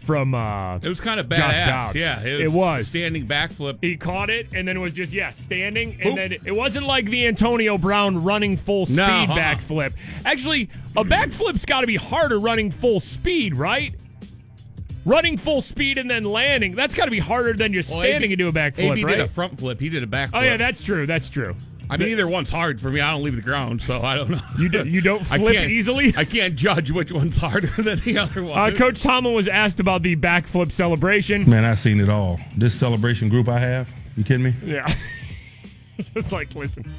from uh, it was kind of Josh badass. Yeah, It was. standing backflip. He caught it and then it was just yeah standing and Oop. then it wasn't like the Antonio Brown running full speed No, uh-uh. backflip. Actually, a backflip's got to be harder running full speed, right? Running full speed and then landing. That's got to be harder than just Well, standing AB and do a backflip, right? did a front flip. He did a back. oh yeah, that's true. That's true. I mean, either one's hard for me. I don't leave the ground, so I don't know. You do, you don't (laughs) I flip can't- easily. I can't judge which one's harder (laughs) than the other one. Uh, Coach Tomlin was asked about the backflip celebration. Man, I've seen it all. This celebration group I have, you kidding me? Yeah. (laughs) Just like, listen,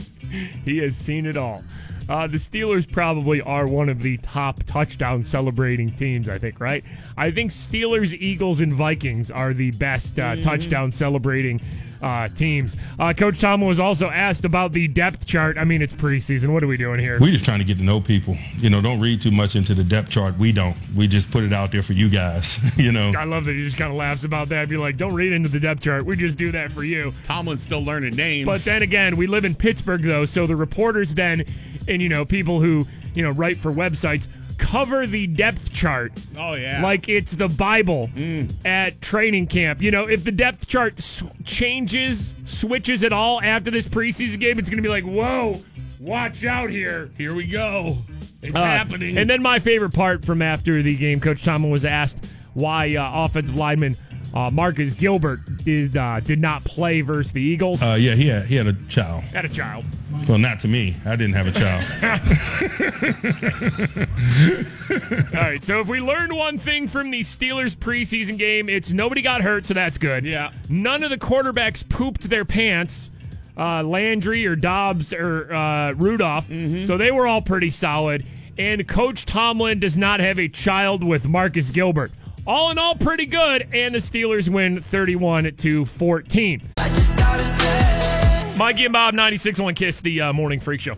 he has seen it all. Uh, the Steelers probably are one of the top touchdown celebrating teams, I think, right? I think Steelers, Eagles, and Vikings are the best uh, touchdown celebrating uh, teams. Uh, Coach Tomlin was also asked about the depth chart. I mean, it's preseason. What are we doing here? We're just trying to get to know people. You know, don't read too much into the depth chart. We don't. We just put it out there for you guys. (laughs) you know, I love that he just kind of laughs about that. Be like, don't read into the depth chart. We just do that for you. Tomlin's still learning names. But then again, we live in Pittsburgh, though, so the reporters then, and you know, people who you know write for websites cover the depth chart oh yeah, like it's the Bible at training camp. You know, if the depth chart s- changes, switches at all after this preseason game, it's going to be like, whoa, watch out here. here we go. It's Uh, happening. And then my favorite part from after the game, Coach Tomlin was asked why uh, offensive lineman uh, Marcus Gilbert did uh, did not play versus the Eagles. uh, yeah, he had he had a child. Had a child. Well, not to me. I didn't have a child. (laughs) All right, so if we learned one thing from the Steelers preseason game, it's nobody got hurt, so that's good. Yeah. None of the quarterbacks pooped their pants, uh, Landry or Dobbs or uh, Rudolph, so they were all pretty solid. And Coach Tomlin does not have a child with Marcus Gilbert. All in all, pretty good, and the Steelers win 31 to 14. Mikey and Bob, 96.1 Kiss, the uh, Morning Freak Show.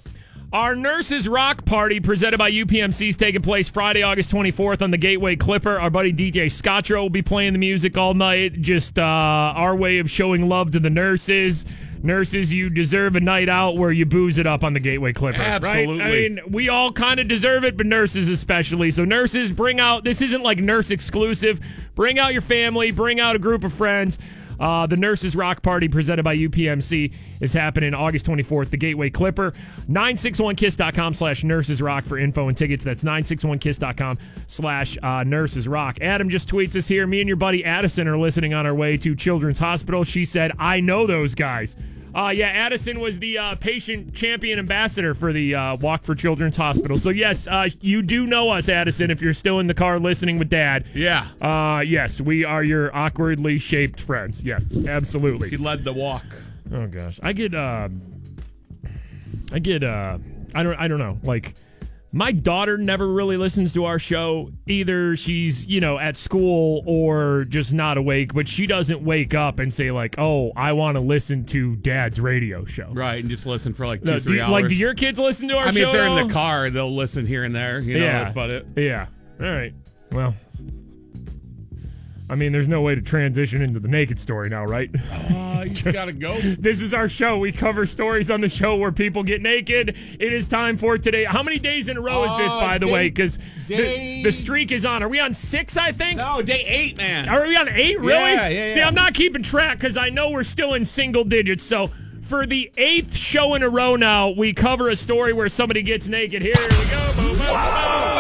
Our Nurses Rock Party presented by UPMC is taking place Friday, August 24th on the Gateway Clipper. Our buddy DJ Scotro will be playing the music all night. Just uh, our way of showing love to the nurses. Nurses, you deserve a night out where you booze it up on the Gateway Clipper. Absolutely. Right? I mean, we all kind of deserve it, but nurses especially. So, nurses, bring out this isn't like nurse exclusive. Bring out your family, bring out a group of friends. Uh, the Nurses Rock Party presented by UPMC is happening August 24th, the Gateway Clipper. 961kiss.com slash nurses rock for info and tickets. That's 961kiss.com slash uh, nurses rock. Adam just tweets us here. Me and your buddy Addison are listening on our way to Children's Hospital. She said, I know those guys. Uh, yeah, Addison was the uh, patient champion ambassador for the uh, Walk for Children's Hospital. So, yes, uh, you do know us, Addison, if you're still in the car listening with Dad. Yeah. Uh, yes, we are your awkwardly shaped friends. Yes, absolutely. She led the walk. Oh gosh, I get uh, I get uh, I don't I don't know. Like my daughter never really listens to our show. Either she's you know at school or just not awake. But she doesn't wake up and say like, "Oh, I want to listen to Dad's radio show." Right, and just listen for like two, No, three do, hours. like, do your kids listen to our show? I mean, if they're in the car, they'll listen here and there. You know, yeah, that's about it. Yeah. All right. Well. I mean, there's no way to transition into the naked story now, right? (laughs) Uh, you gotta go. (laughs) This is our show. We cover stories on the show where people get naked. It is time for today. How many days in a row is this, Uh, by the day- way? Because the, day- the streak is on. Are we on six, I think? No, day eight, man. Are we on eight, really? Yeah, yeah, See. I'm not keeping track because I know we're still in single digits. So for the eighth show in a row now, we cover a story where somebody gets naked. Here we go. Boom, boom, Whoa!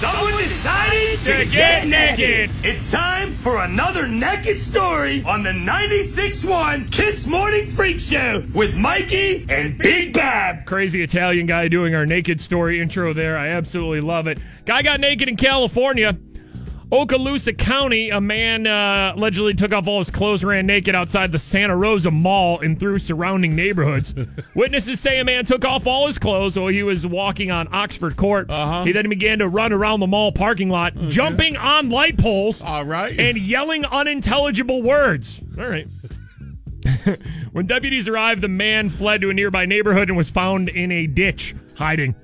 It happened again. Someone decided to, To get naked. It's time for another naked story on the 96.1 Kiss Morning Freak Show with Mikey and Big Bab. Crazy Italian guy doing our naked story intro there. I absolutely love it. Guy got naked in California. Okaloosa County, a man uh, allegedly took off all his clothes, ran naked outside the Santa Rosa Mall and through surrounding neighborhoods. (laughs) Witnesses say a man took off all his clothes while he was walking on Oxford Court. Uh-huh. He then began to run around the mall parking lot, jumping on light poles All right. and yelling unintelligible words. All right. (laughs) when deputies arrived, the man fled to a nearby neighborhood and was found in a ditch hiding.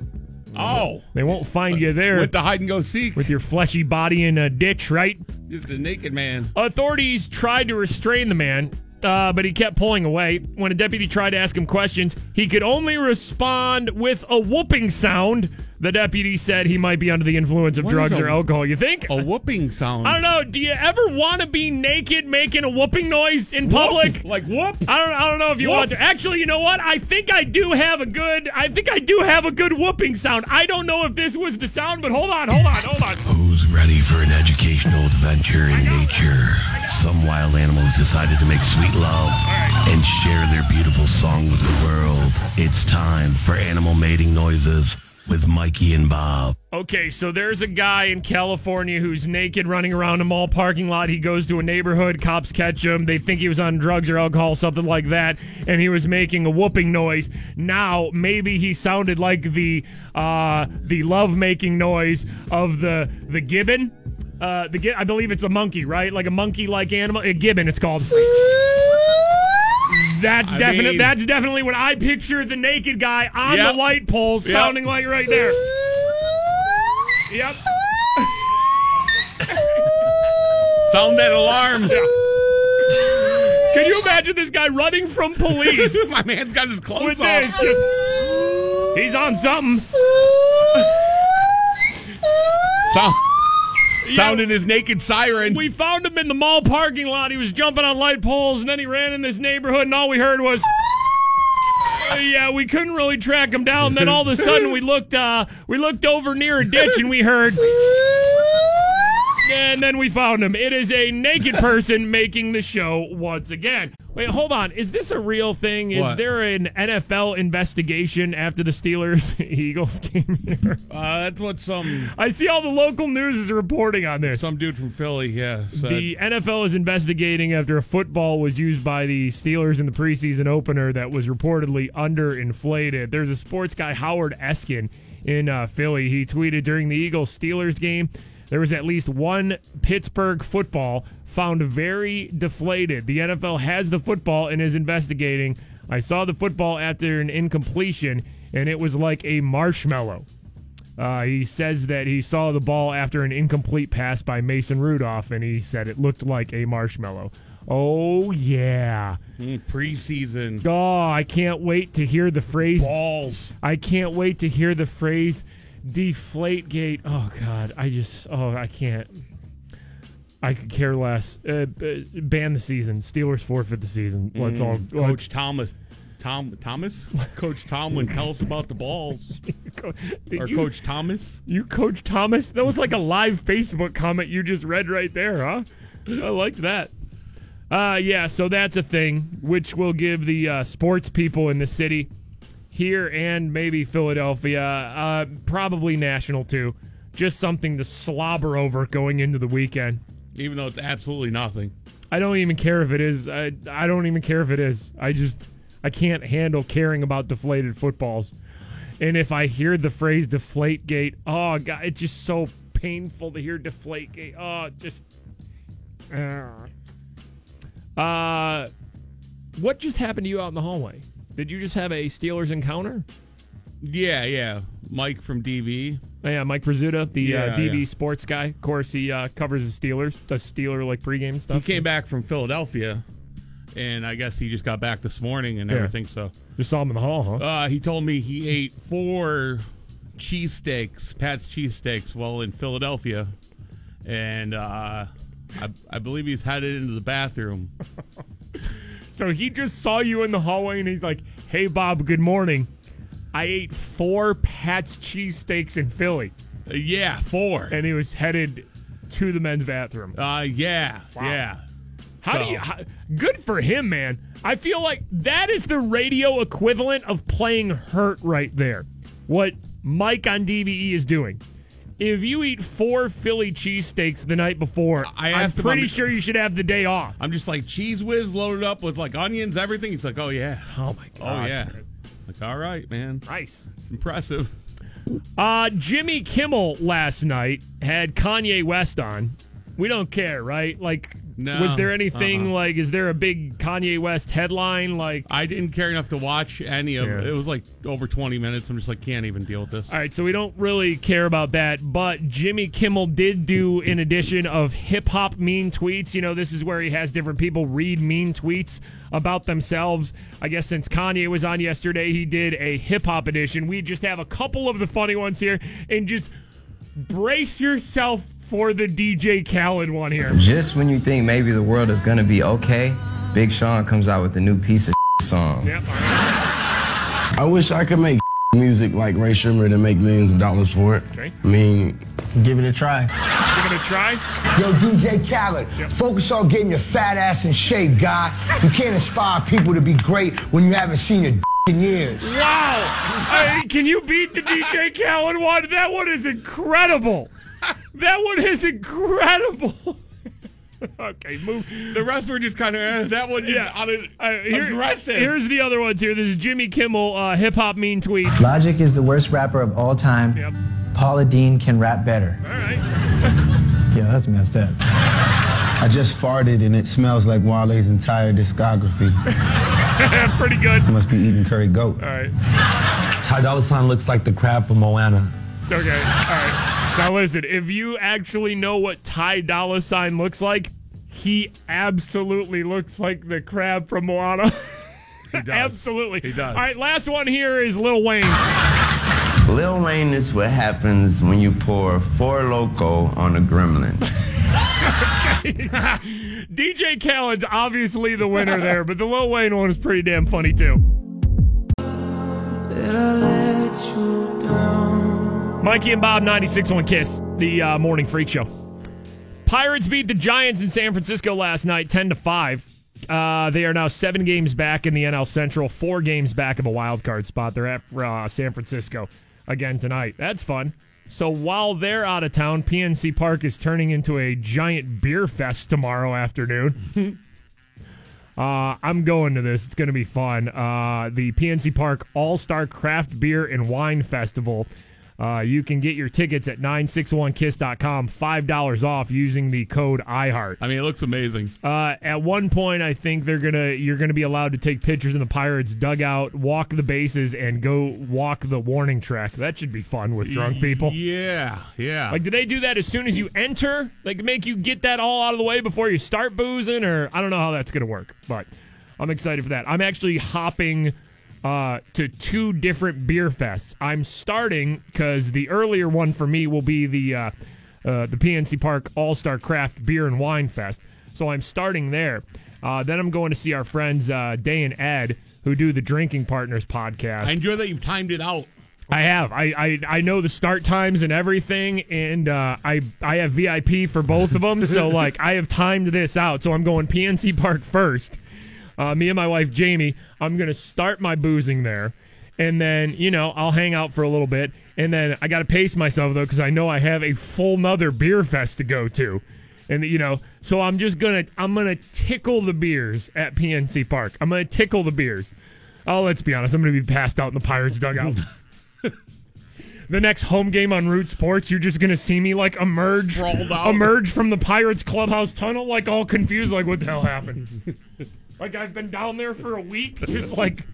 Oh, They won't find you there with the hide and go seek. with your fleshy body in a ditch, right? Just a naked man. Authorities tried to restrain the man, uh, but he kept pulling away. When a deputy tried to ask him questions, he could only respond with a whooping sound. The deputy said he might be under the influence of What drugs a- or alcohol. You think? A whooping sound. I don't know. Do you ever want to be naked making a whooping noise in public? Like whoop. I don't. I don't know if you Whoop. want to. Actually, you know what? I think I do have a good. I think I do have a good whooping sound. I don't know if this was the sound, but hold on, hold on, hold on. Who's ready for an educational adventure in nature? Some wild animals decided to make sweet love and share their beautiful song with the world. It's time for animal mating noises with Mikey and Bob. Okay, so there's a guy in California who's naked running around a mall parking lot. He goes to a neighborhood, cops catch him. They think he was on drugs or alcohol, something like that, and he was making a whooping noise. Now, maybe he sounded like the uh, the love making noise of the the gibbon. Uh, the I believe it's a monkey, right? Like a monkey like animal. A gibbon, it's called. That's I definitely mean- that's definitely what I picture the naked guy on Yep. the light pole Yep. sounding like right there. Yep. Sound that alarm. (laughs) Can you imagine this guy running from police (laughs) My man's got his with clothes this? off. Just he's on something. Sound, sounding his naked siren. We found him in the mall parking lot. He was jumping on light poles, and then he ran in this neighborhood, and all we heard was. Uh, (laughs) yeah, we couldn't really track him down. Then all of a sudden, we looked, uh, we looked over near a ditch, and we heard, (laughs) and then we found him. It is a naked person making the show once again. Wait, hold on. Is this a real thing? Is What? there an NFL investigation after the Steelers (laughs) Eagles game here? Uh, that's what some I see all the local news is reporting on this. some dude from Philly, yeah. Said. The NFL is investigating after a football was used by the Steelers in the preseason opener that was reportedly underinflated. There's a sports guy, Howard Eskin, in uh, Philly. He tweeted during the Eagles Steelers game, there was at least one Pittsburgh football found very deflated. The NFL has the football and is investigating I saw the football after an incompletion, and it was like a marshmallow. Uh, he says that he saw the ball after an incomplete pass by Mason Rudolph, and he said it looked like a marshmallow. Oh, yeah. Mm, preseason. Oh, I can't wait to hear the phrase. Balls. I can't wait to hear the phrase deflate gate. Oh, God. I just, oh, I can't. I could care less. Uh, uh, ban the season. Steelers forfeit the season. Let's all. Mm, Coach Thomas. Tom Thomas? Coach Tomlin, tell us about the balls. (laughs) Did or you- Coach Thomas? You, Coach Thomas? That was like a live Facebook comment you just read right there, huh? I liked that. Uh, yeah, so that's a thing, which will give the uh, sports people in the city here and maybe Philadelphia, uh, probably national too, just something to slobber over going into the weekend. Even though it's absolutely nothing. I don't even care if it is. I, I don't even care if it is. I just I can't handle caring about deflated footballs. And if I hear the phrase deflate gate, oh god, it's just so painful to hear deflate gate. Oh, just uh, uh what just happened to you out in the hallway? Did you just have a Steelers encounter? Yeah, yeah. Mike from DV. Oh, yeah, Mike Prisuta, the Yeah, uh, DV yeah. sports guy. Of course, he uh, covers the Steelers, does Steeler like pregame stuff. He came back from Philadelphia, and I guess he just got back this morning and Yeah. everything. So Just saw him in the hall, huh? uh, he told me he ate four cheesesteaks, Pat's cheesesteaks, while in Philadelphia, and uh, I, I believe he's headed into the bathroom. (laughs) So he just saw you in the hallway and he's like, Hey, Bob, good morning. I ate four Pat's cheesesteaks in Philly. Uh, yeah, four. And he was headed to the men's bathroom. Uh, yeah, yeah. How So- do you. How, good for him, man. I feel like that is the radio equivalent of playing hurt right there. What Mike on DVE is doing. If you eat four Philly cheesesteaks the night before, I him, pretty I'm- sure you should have the day off. I'm just like cheese whiz loaded up with like onions, everything. He's like, oh yeah, Oh my oh god. yeah. Like, all right, man. Nice. It's impressive. Uh, Jimmy Kimmel last night had Kanye West on. We don't care, right? Like, No, was there uh-uh. anything uh-uh. like? Is there a big Kanye West headline? Like, I didn't care enough to watch any of Yeah. it. It was like over 20 minutes. I'm just like, can't even deal with this. all right, so we don't really care about that. But Jimmy Kimmel did do an edition of hip hop mean tweets. You know, this is where he has different people read mean tweets about themselves. I guess since Kanye was on yesterday, he did a hip hop edition. We just have a couple of the funny ones here, and just brace yourself for the DJ Khaled one here. Just when you think maybe the world is gonna be okay, Big Sean comes out with a new piece of (laughs) song. Yep. I wish I could make (laughs) music like Rae Sremmurd and make millions of dollars for it. Okay. I mean, give it a try. Give it gonna try? Yo, DJ Khaled, focus on getting your fat ass in shape, guy. You can't inspire people to be great when you haven't seen a (laughs) in years. Wow! Hey, can you beat the DJ Khaled one? That one is incredible. That one is incredible. (laughs) okay, move. The rest were just kind of eh, that one just on it, Uh, here- aggressive. Here's the other ones here. This is Jimmy Kimmel, uh, hip hop mean tweet. Logic is the worst rapper of all time. Yep. Paula Deen can rap better. All right. (laughs) Yeah, that's messed up. I just farted and it smells like Wale's entire discography. (laughs) Pretty good. Must be eating curry goat. All right. Ty Dolla Sign looks like the crab from Moana. Okay. All right. Now listen, if you actually know what Ty Dolla Sign looks like, he absolutely looks like the crab from Moana. He (laughs) does. absolutely. He does. All right. Last one here is Lil Wayne. Lil Wayne is what happens when you pour Four Loko on a gremlin. (laughs) (laughs) DJ Khaled's obviously the winner there, but the Lil Wayne one is pretty damn funny too. Mikey and Bob, 96.1 Kiss, the uh, morning freak show. Pirates beat the Giants in San Francisco last night, 10 to 5. Uh, they are now seven games back in the NL Central, four games back of a wild card spot. They're at uh, San Francisco again tonight. That's fun. So while they're out of town, PNC Park is turning into a giant beer fest tomorrow afternoon. (laughs) Uh, I'm going to this. It's going to be fun. Uh, the PNC Park All Star Craft Beer and Wine Festival Uh, you can get your tickets at 961kiss.com, $5 off using the code iHeart. I mean, it looks amazing. Uh, at one point, I think they're gonna you're gonna be allowed to take pictures in the Pirates dugout, walk the bases, and go walk the warning track. That should be fun with drunk people. Yeah, yeah. Like, do they do that as soon as you enter? Like, make you get that all out of the way before you start boozing, or I don't know how that's gonna work, but I'm excited for that. I'm actually hopping uh, to two different beer fests. I'm starting because the earlier one for me will be the uh, uh, the PNC Park All Star Craft Beer and Wine Fest. So I'm starting there. Uh, then I'm going to see our friends uh, Day and Ed who do the Drinking Partners podcast. I enjoy that you've timed it out. I have. I, I I know the start times and everything, and uh, I I have VIP for both of them. so (laughs) like I have timed this out. So I'm going PNC Park first. Uh, me and my wife Jamie. I'm gonna start my boozing there, and then you know I'll hang out for a little bit, and then I got to pace myself though because I know I have a full nother beer fest to go to, and you know so I'm just gonna I'm gonna tickle the beers at PNC Park. I'm gonna tickle the beers. Oh, let's be honest. I'm gonna be passed out in the Pirates dugout. (laughs) the next home game on Root Sports, you're just gonna see me like emerge, emerge from the Pirates clubhouse tunnel, like all confused, like what the hell happened? (laughs) like I've been down there for a week, (laughs) just like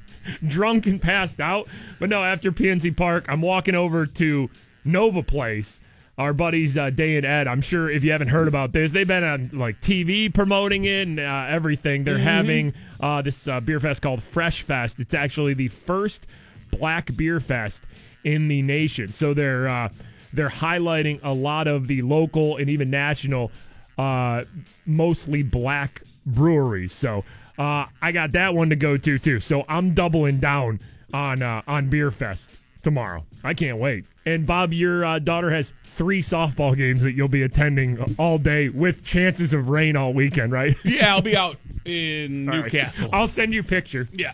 drunk and passed out. But no, after PNC Park, I'm walking over to Nova Place. Our buddies uh, Day and Ed. I'm sure if you haven't heard about this, they've been on like TV promoting it and uh, everything. They're Mhm. having uh, this uh, beer fest called Fresh Fest. It's actually the first black beer fest in the nation. So they're uh, they're highlighting a lot of the local and even national, uh, mostly black breweries. So uh, I got that one to go to too. So I'm doubling down on uh, on Beer Fest tomorrow. I can't wait. And Bob, your uh, daughter has three softball games that you'll be attending all day with chances of rain all weekend, right? (laughs) Yeah, I'll be out in All right. Newcastle. I'll send you pictures. Yeah.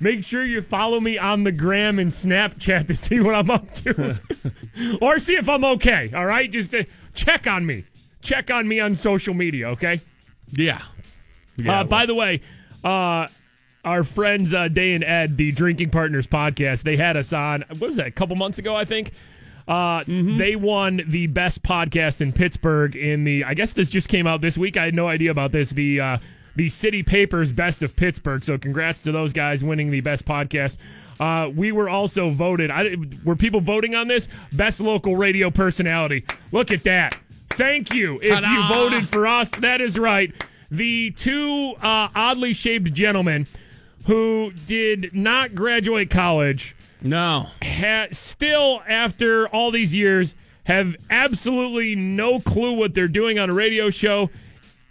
Make sure you follow me on the gram and Snapchat to see what I'm up to, (laughs) or see if I'm okay. All right, just uh, check on me. Check on me on social media. Okay. Yeah. uh, by the way, uh, our friends uh, Day and Ed, the Drinking Partners podcast, they had us on. What was that? A couple months ago, I think. Uh, They won the best podcast in Pittsburgh in the. I guess this just came out this week. I had no idea about this. The uh, the City Papers Best of Pittsburgh. So congrats to those guys winning the best podcast. Uh, we were also voted. I, were people voting on this? Best local radio personality. Look at that. Thank you. If you Ta-da. voted for us, that is right. The two uh, oddly shaped gentlemen who did not graduate college. No. Ha- still, after all these years, have absolutely no clue what they're doing on a radio show.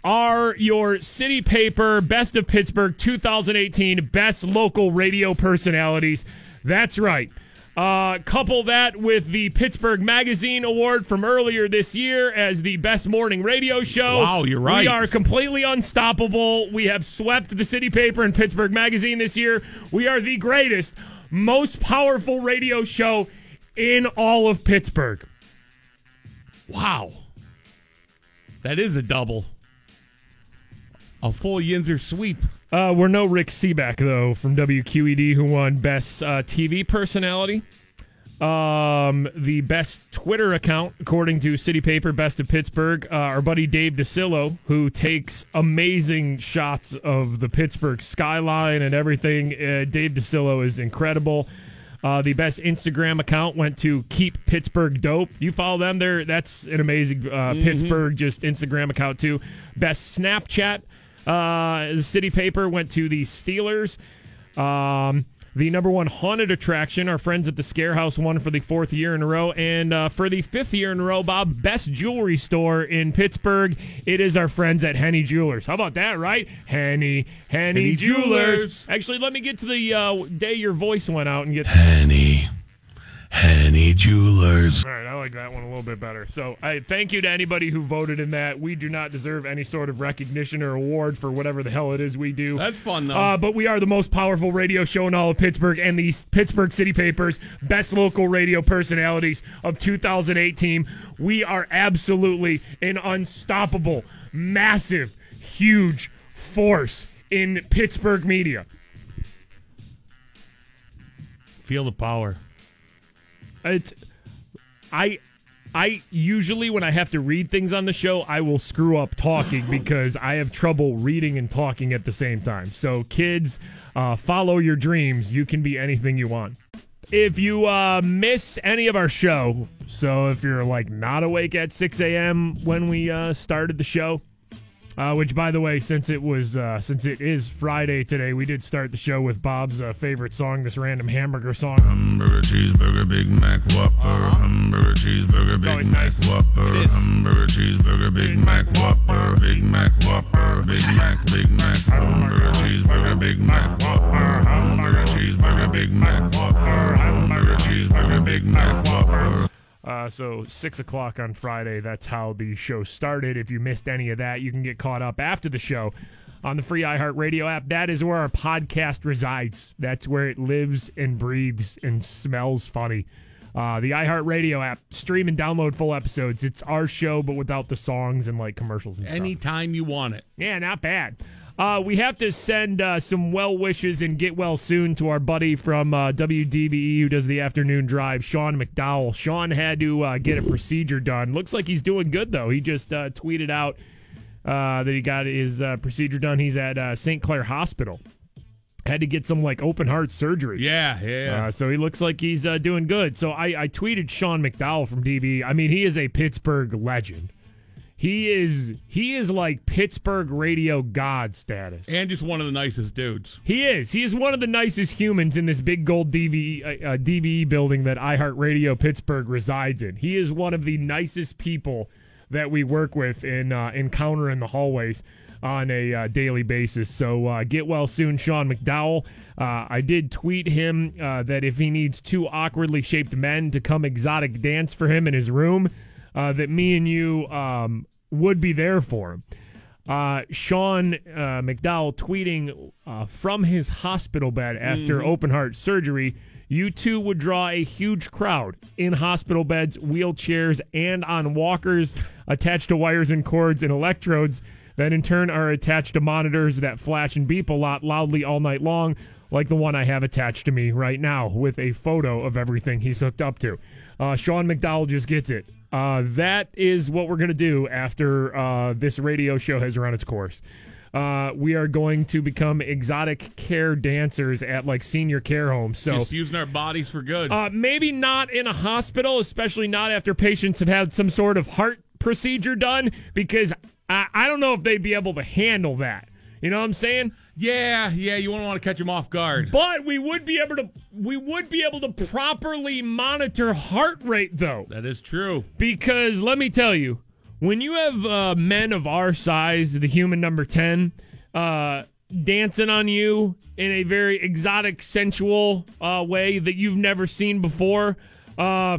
Are your city paper best of Pittsburgh 2018 best local radio personalities? That's right. Uh, couple that with the Pittsburgh Magazine Award from earlier this year as the best morning radio show. Wow, you're right. We are completely unstoppable. We have swept the city paper and Pittsburgh Magazine this year. We are the greatest, most powerful radio show in all of Pittsburgh. Wow. That is a double. A full Yinzer sweep. Uh, we're no Rick Sebak though from WQED who won best uh, TV personality. Um, the best Twitter account according to City Paper, best of Pittsburgh. Uh, our buddy Dave DiCello, who takes amazing shots of the Pittsburgh skyline and everything. Uh, Dave DiCello is incredible. Uh, the best Instagram account went to Keep Pittsburgh Dope. You follow them there. That's an amazing uh, Mhm. Pittsburgh just Instagram account too. Best Snapchat. Uh, the city paper went to the Steelers. Um, the number one haunted attraction, our friends at the Scare House won for the fourth year in a row. And uh, for the fifth year in a row, Bob, best jewelry store in Pittsburgh. It is our friends at Henne Jewelers. How about that, right? Henne, Henne, Henne Jewelers. Jewelers. Actually, let me get to the uh, day your voice went out and get. Henne. Henne Jewelers. All right, I like that one a little bit better. So, I thank you to anybody who voted in that. We do not deserve any sort of recognition or award for whatever the hell it is we do. That's fun, though. Uh, but we are the most powerful radio show in all of Pittsburgh, and the Pittsburgh City Papers best local radio personalities of 2018. We are absolutely an unstoppable, massive, huge force in Pittsburgh media. Feel the power. It's I I usually when I have to read things on the show, I will screw up talking (laughs) because I have trouble reading and talking at the same time. So kids, uh, follow your dreams. You can be anything you want. If you uh, miss any of our show, so if you're like not awake at 6 a.m. when we uh, started the show, uh, which by the way, since it was uh, since it is Friday today, we did start the show with Bob's uh, favorite song, this random hamburger song. Hamburger, cheeseburger, Big Mac, Whopper. Hamburger, cheeseburger, Big Mac, Whopper. Hamburger, cheeseburger, Big Mac, Whopper. Big Mac, Whopper. Big Mac, Big Mac. Hamburger, cheeseburger, Big Mac, Whopper. Hamburger, cheeseburger, Big Mac, Whopper. Hamburger, cheeseburger, Big Mac, Whopper. Uh, so six o'clock on Friday. That's how the show started. If you missed any of that, you can get caught up after the show on the free iHeartRadio app. That is where our podcast resides. That's where it lives and breathes and smells funny. Uh, the iHeartRadio app. Stream and download full episodes. It's our show, but without the songs and like commercials and stuff. You want it. Yeah, not bad. Uh, we have to send uh, some well wishes and get well soon to our buddy from uh, WDVE who does the afternoon drive, Sean McDowell. Sean had to uh, get a procedure done. Looks like he's doing good, though. He just uh, tweeted out uh, that he got his procedure done. He's at St. Clair Hospital. Had to get some like open heart surgery. Yeah, yeah. so he looks like he's doing good. So I, I tweeted Sean McDowell from DB. I mean, he is a Pittsburgh legend. He is he is like Pittsburgh radio god status. And just one of the nicest dudes. He is. He is one of the nicest humans in this big gold DVE, uh, DVE building that iHeartRadio Pittsburgh resides in. He is one of the nicest people that we work with in uh, encounter in the hallways on a uh, daily basis. So uh, get well soon, Sean McDowell. Uh, I did tweet him uh, that if he needs two awkwardly shaped men to come exotic dance for him in his room, uh, that me and you um, would be there for. Uh, Sean uh, McDowell tweeting uh, from his hospital bed after Mhm. open heart surgery. You two would draw a huge crowd in hospital beds, wheelchairs, and on walkers attached to wires and cords and electrodes that in turn are attached to monitors that flash and beep a lot loudly all night long, like the one I have attached to me right now with a photo of everything he's hooked up to. Uh, Sean McDowell just gets it. Uh, that is what we're going to do after uh, this radio show has run its course. Uh, we are going to become exotic care dancers at like senior care homes. So just using our bodies for good. uh, maybe not in a hospital, especially not after patients have had some sort of heart procedure done, because I, I don't know if they'd be able to handle that. You know what I'm saying? Yeah, yeah. You won't want to catch him off guard. But we would be able to we would be able to properly monitor heart rate though. That is true. Because let me tell you, when you have uh, men of our size, the human number 10, uh, dancing on you in a very exotic, sensual uh, way that you've never seen before, uh,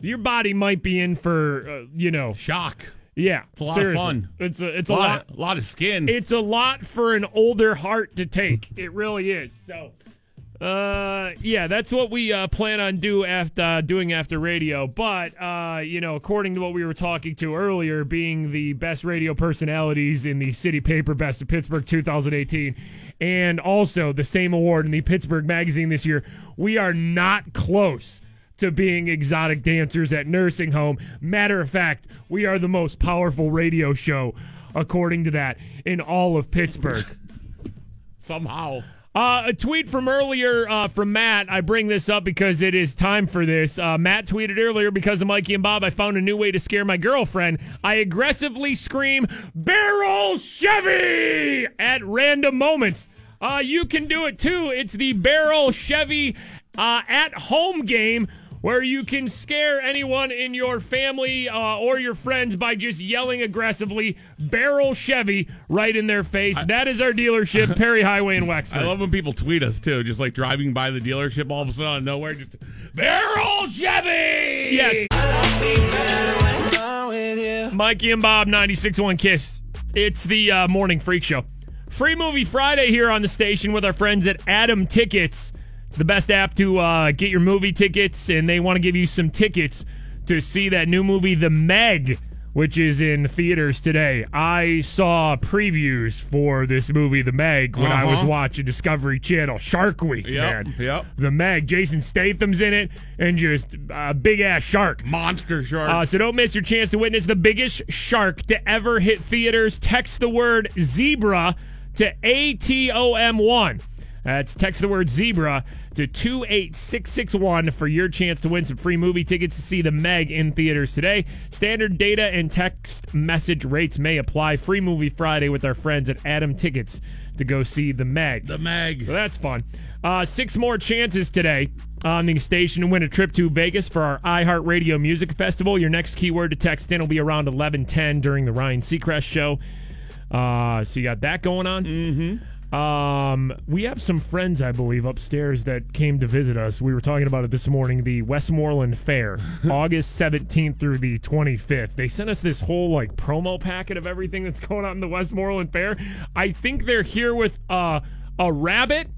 your body might be in for, uh, you know, shock. Yeah, It's a lot seriously. of fun. It's a it's a lot, lot. Of, lot of skin. It's a lot for an older heart to take. It really is. So, uh, yeah, that's what we uh, plan on do after uh, doing after radio. But uh, you know, according to what we were talking to earlier, being the best radio personalities in the City Paper Best of Pittsburgh 2018, and also the same award in the Pittsburgh Magazine this year, we are not close to being exotic dancers at nursing home. Matter of fact, we are the most powerful radio show, according to that, in all of Pittsburgh. (laughs) Somehow. Uh, a tweet from earlier uh, from Matt. I bring this up because it is time for this. Uh, Matt tweeted earlier because of Mikey and Bob. I found a new way to scare my girlfriend. I aggressively scream "Baierl Chevy" at random moments. Uh, you can do it too. It's the Baierl Chevy uh, at home game where you can scare anyone in your family uh, or your friends by just yelling aggressively "Baierl Chevy" right in their face. that is our dealership, (laughs) Perry Highway in Wexford. I love when people tweet us too, just like driving by the dealership all of a sudden out of nowhere, just Baierl Chevy. Yes. Mikey and Bob, 96.1 Kiss. It's the uh, Morning Freak Show. Free Movie Friday here on the station with our friends at Atom Tickets. It's the best app to uh, get your movie tickets, and they want to give you some tickets to see that new movie, The Meg, which is in theaters today. I saw previews for this movie, The Meg, when I was Uh-huh. watching Discovery Channel. Shark Week, Yep, man. yep. The Meg. Jason Statham's in it, and just a big ass shark. Monster shark. Uh, so don't miss your chance to witness the biggest shark to ever hit theaters. Text the word zebra to ATOM1. That's text the word zebra to 28661 for your chance to win some free movie tickets to see the Meg in theaters today. Standard data and text message rates may apply. Free movie Friday with our friends at Atom Tickets to go see the Meg. the Meg. So that's fun. Uh, six more chances today on the station to win a trip to Vegas for our iHeartRadio Music Festival. Your next keyword to text in will be around 1110 during the Ryan Seacrest show. Uh, so you got that going on. Mm-hmm. Um, we have some friends, I believe, upstairs that came to visit us. We were talking about it this morning. The Westmoreland Fair, (laughs) August 17th through the 25th. They sent us this whole like promo packet of everything that's going on in the Westmoreland Fair. I think they're here with uh, a rabbit.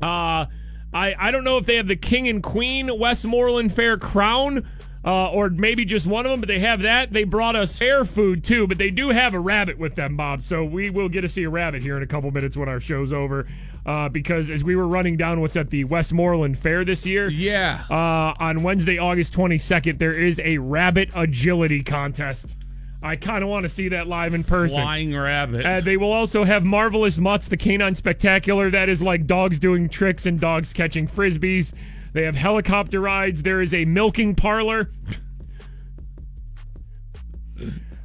Uh, I I don't know if they have the King and Queen Westmoreland Fair crown. Uh, or maybe just one of them, but they have that. They brought us fair food too, but they do have a rabbit with them, Bob. So we will get to see a rabbit here in a couple minutes when our show's over. Uh, because as we were running down what's at the Westmoreland Fair this year, yeah, uh, on Wednesday, August 22nd, there is a rabbit agility contest. I kind of want to see that live in person. Flying rabbit. Uh, they will also have Marvelous Mutts, the canine spectacular. That is like dogs doing tricks and dogs catching frisbees. They have helicopter rides. There is a milking parlor.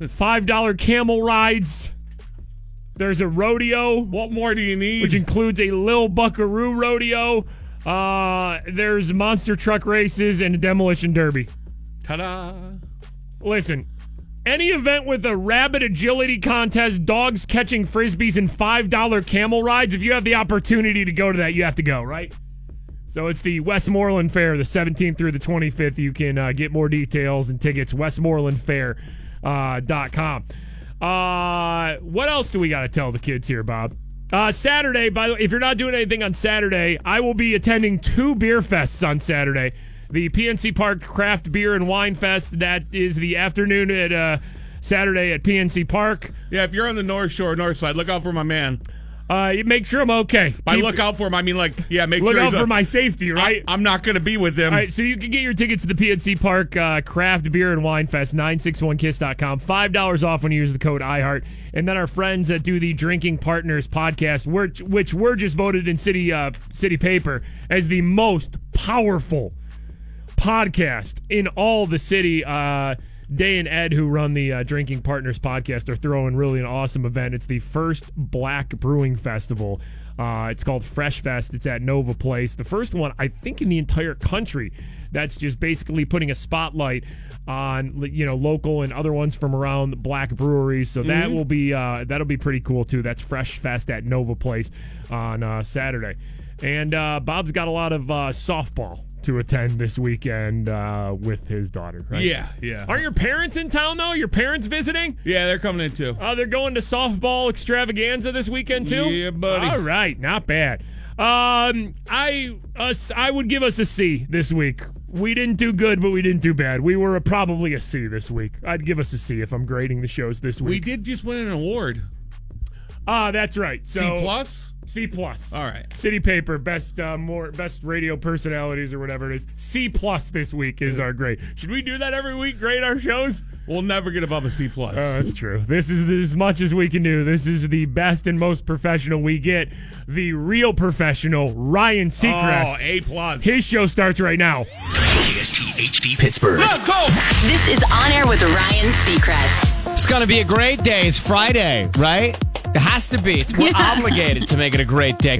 $5 camel rides. There's a rodeo. What more do you need? Which includes a Lil Buckaroo rodeo. Uh, there's monster truck races and a demolition derby. Ta-da! Listen, any event with a rabbit agility contest, dogs catching frisbees, and $5 camel rides, if you have the opportunity to go to that, you have to go, right? So it's the Westmoreland Fair, the 17th through the 25th. You can uh, get more details and tickets, westmorelandfair.com. Uh, what else do we got to tell the kids here, Bob? Uh, Saturday, by the way, if you're not doing anything on Saturday, I will be attending two beer fests on Saturday. The PNC Park Craft Beer and Wine Fest, that is the afternoon at uh, Saturday at PNC Park. Yeah, if you're on the North Shore, North Side, look out for my man. Uh, make sure I'm okay. By Keep- look out for him, I mean like, yeah, make Look sure out he's for my safety, right? I, am not going to be with him. All right, so you can get your tickets to the PNC Park uh, Craft Beer and Wine Fest, 961kiss.com. $5 off when you use the code IHEART. And then our friends that do the Drinking Partners podcast, which, which were just voted in City, uh, City Paper as the most powerful podcast in all the city. Uh, Day and Ed, who run the uh, Drinking Partners podcast, are throwing really an awesome event. It's the first Black Brewing Festival. Uh, it's called Fresh Fest. It's at Nova Place. The first one, I think, in the entire country. That's just basically putting a spotlight on you know local and other ones from around black breweries. So that Mhm. will be uh, that'll be pretty cool too. That's Fresh Fest at Nova Place on uh, Saturday. And uh, Bob's got a lot of uh, softball to attend this weekend uh, with his daughter. Right? Yeah, yeah. Are your parents in town though? Your parents visiting? Yeah, they're coming in too. Oh, they're going to softball extravaganza this weekend too. Yeah, buddy. All right, not bad. Um, I us I would give us a C this week. We didn't do good, but we didn't do bad. We were a, probably a C this week. I'd give us a C if I'm grading the shows this week. We did just win an award. Ah, that's right. So C plus. C plus. All right. City Paper, best uh, more best radio personalities or whatever it is. C plus this week is our grade. Should we do that every week? Grade our shows? We'll never get above a C plus. Oh, that's true. This is as much as we can do. This is the best and most professional we get. The real professional, Ryan Seacrest. Oh, A plus. His show starts right now. KST HD Pittsburgh. Let's go! This is On Air with Ryan Seacrest. It's going to be a great day. It's Friday, right? It has to be. It's we're Yeah. obligated to make it a great day.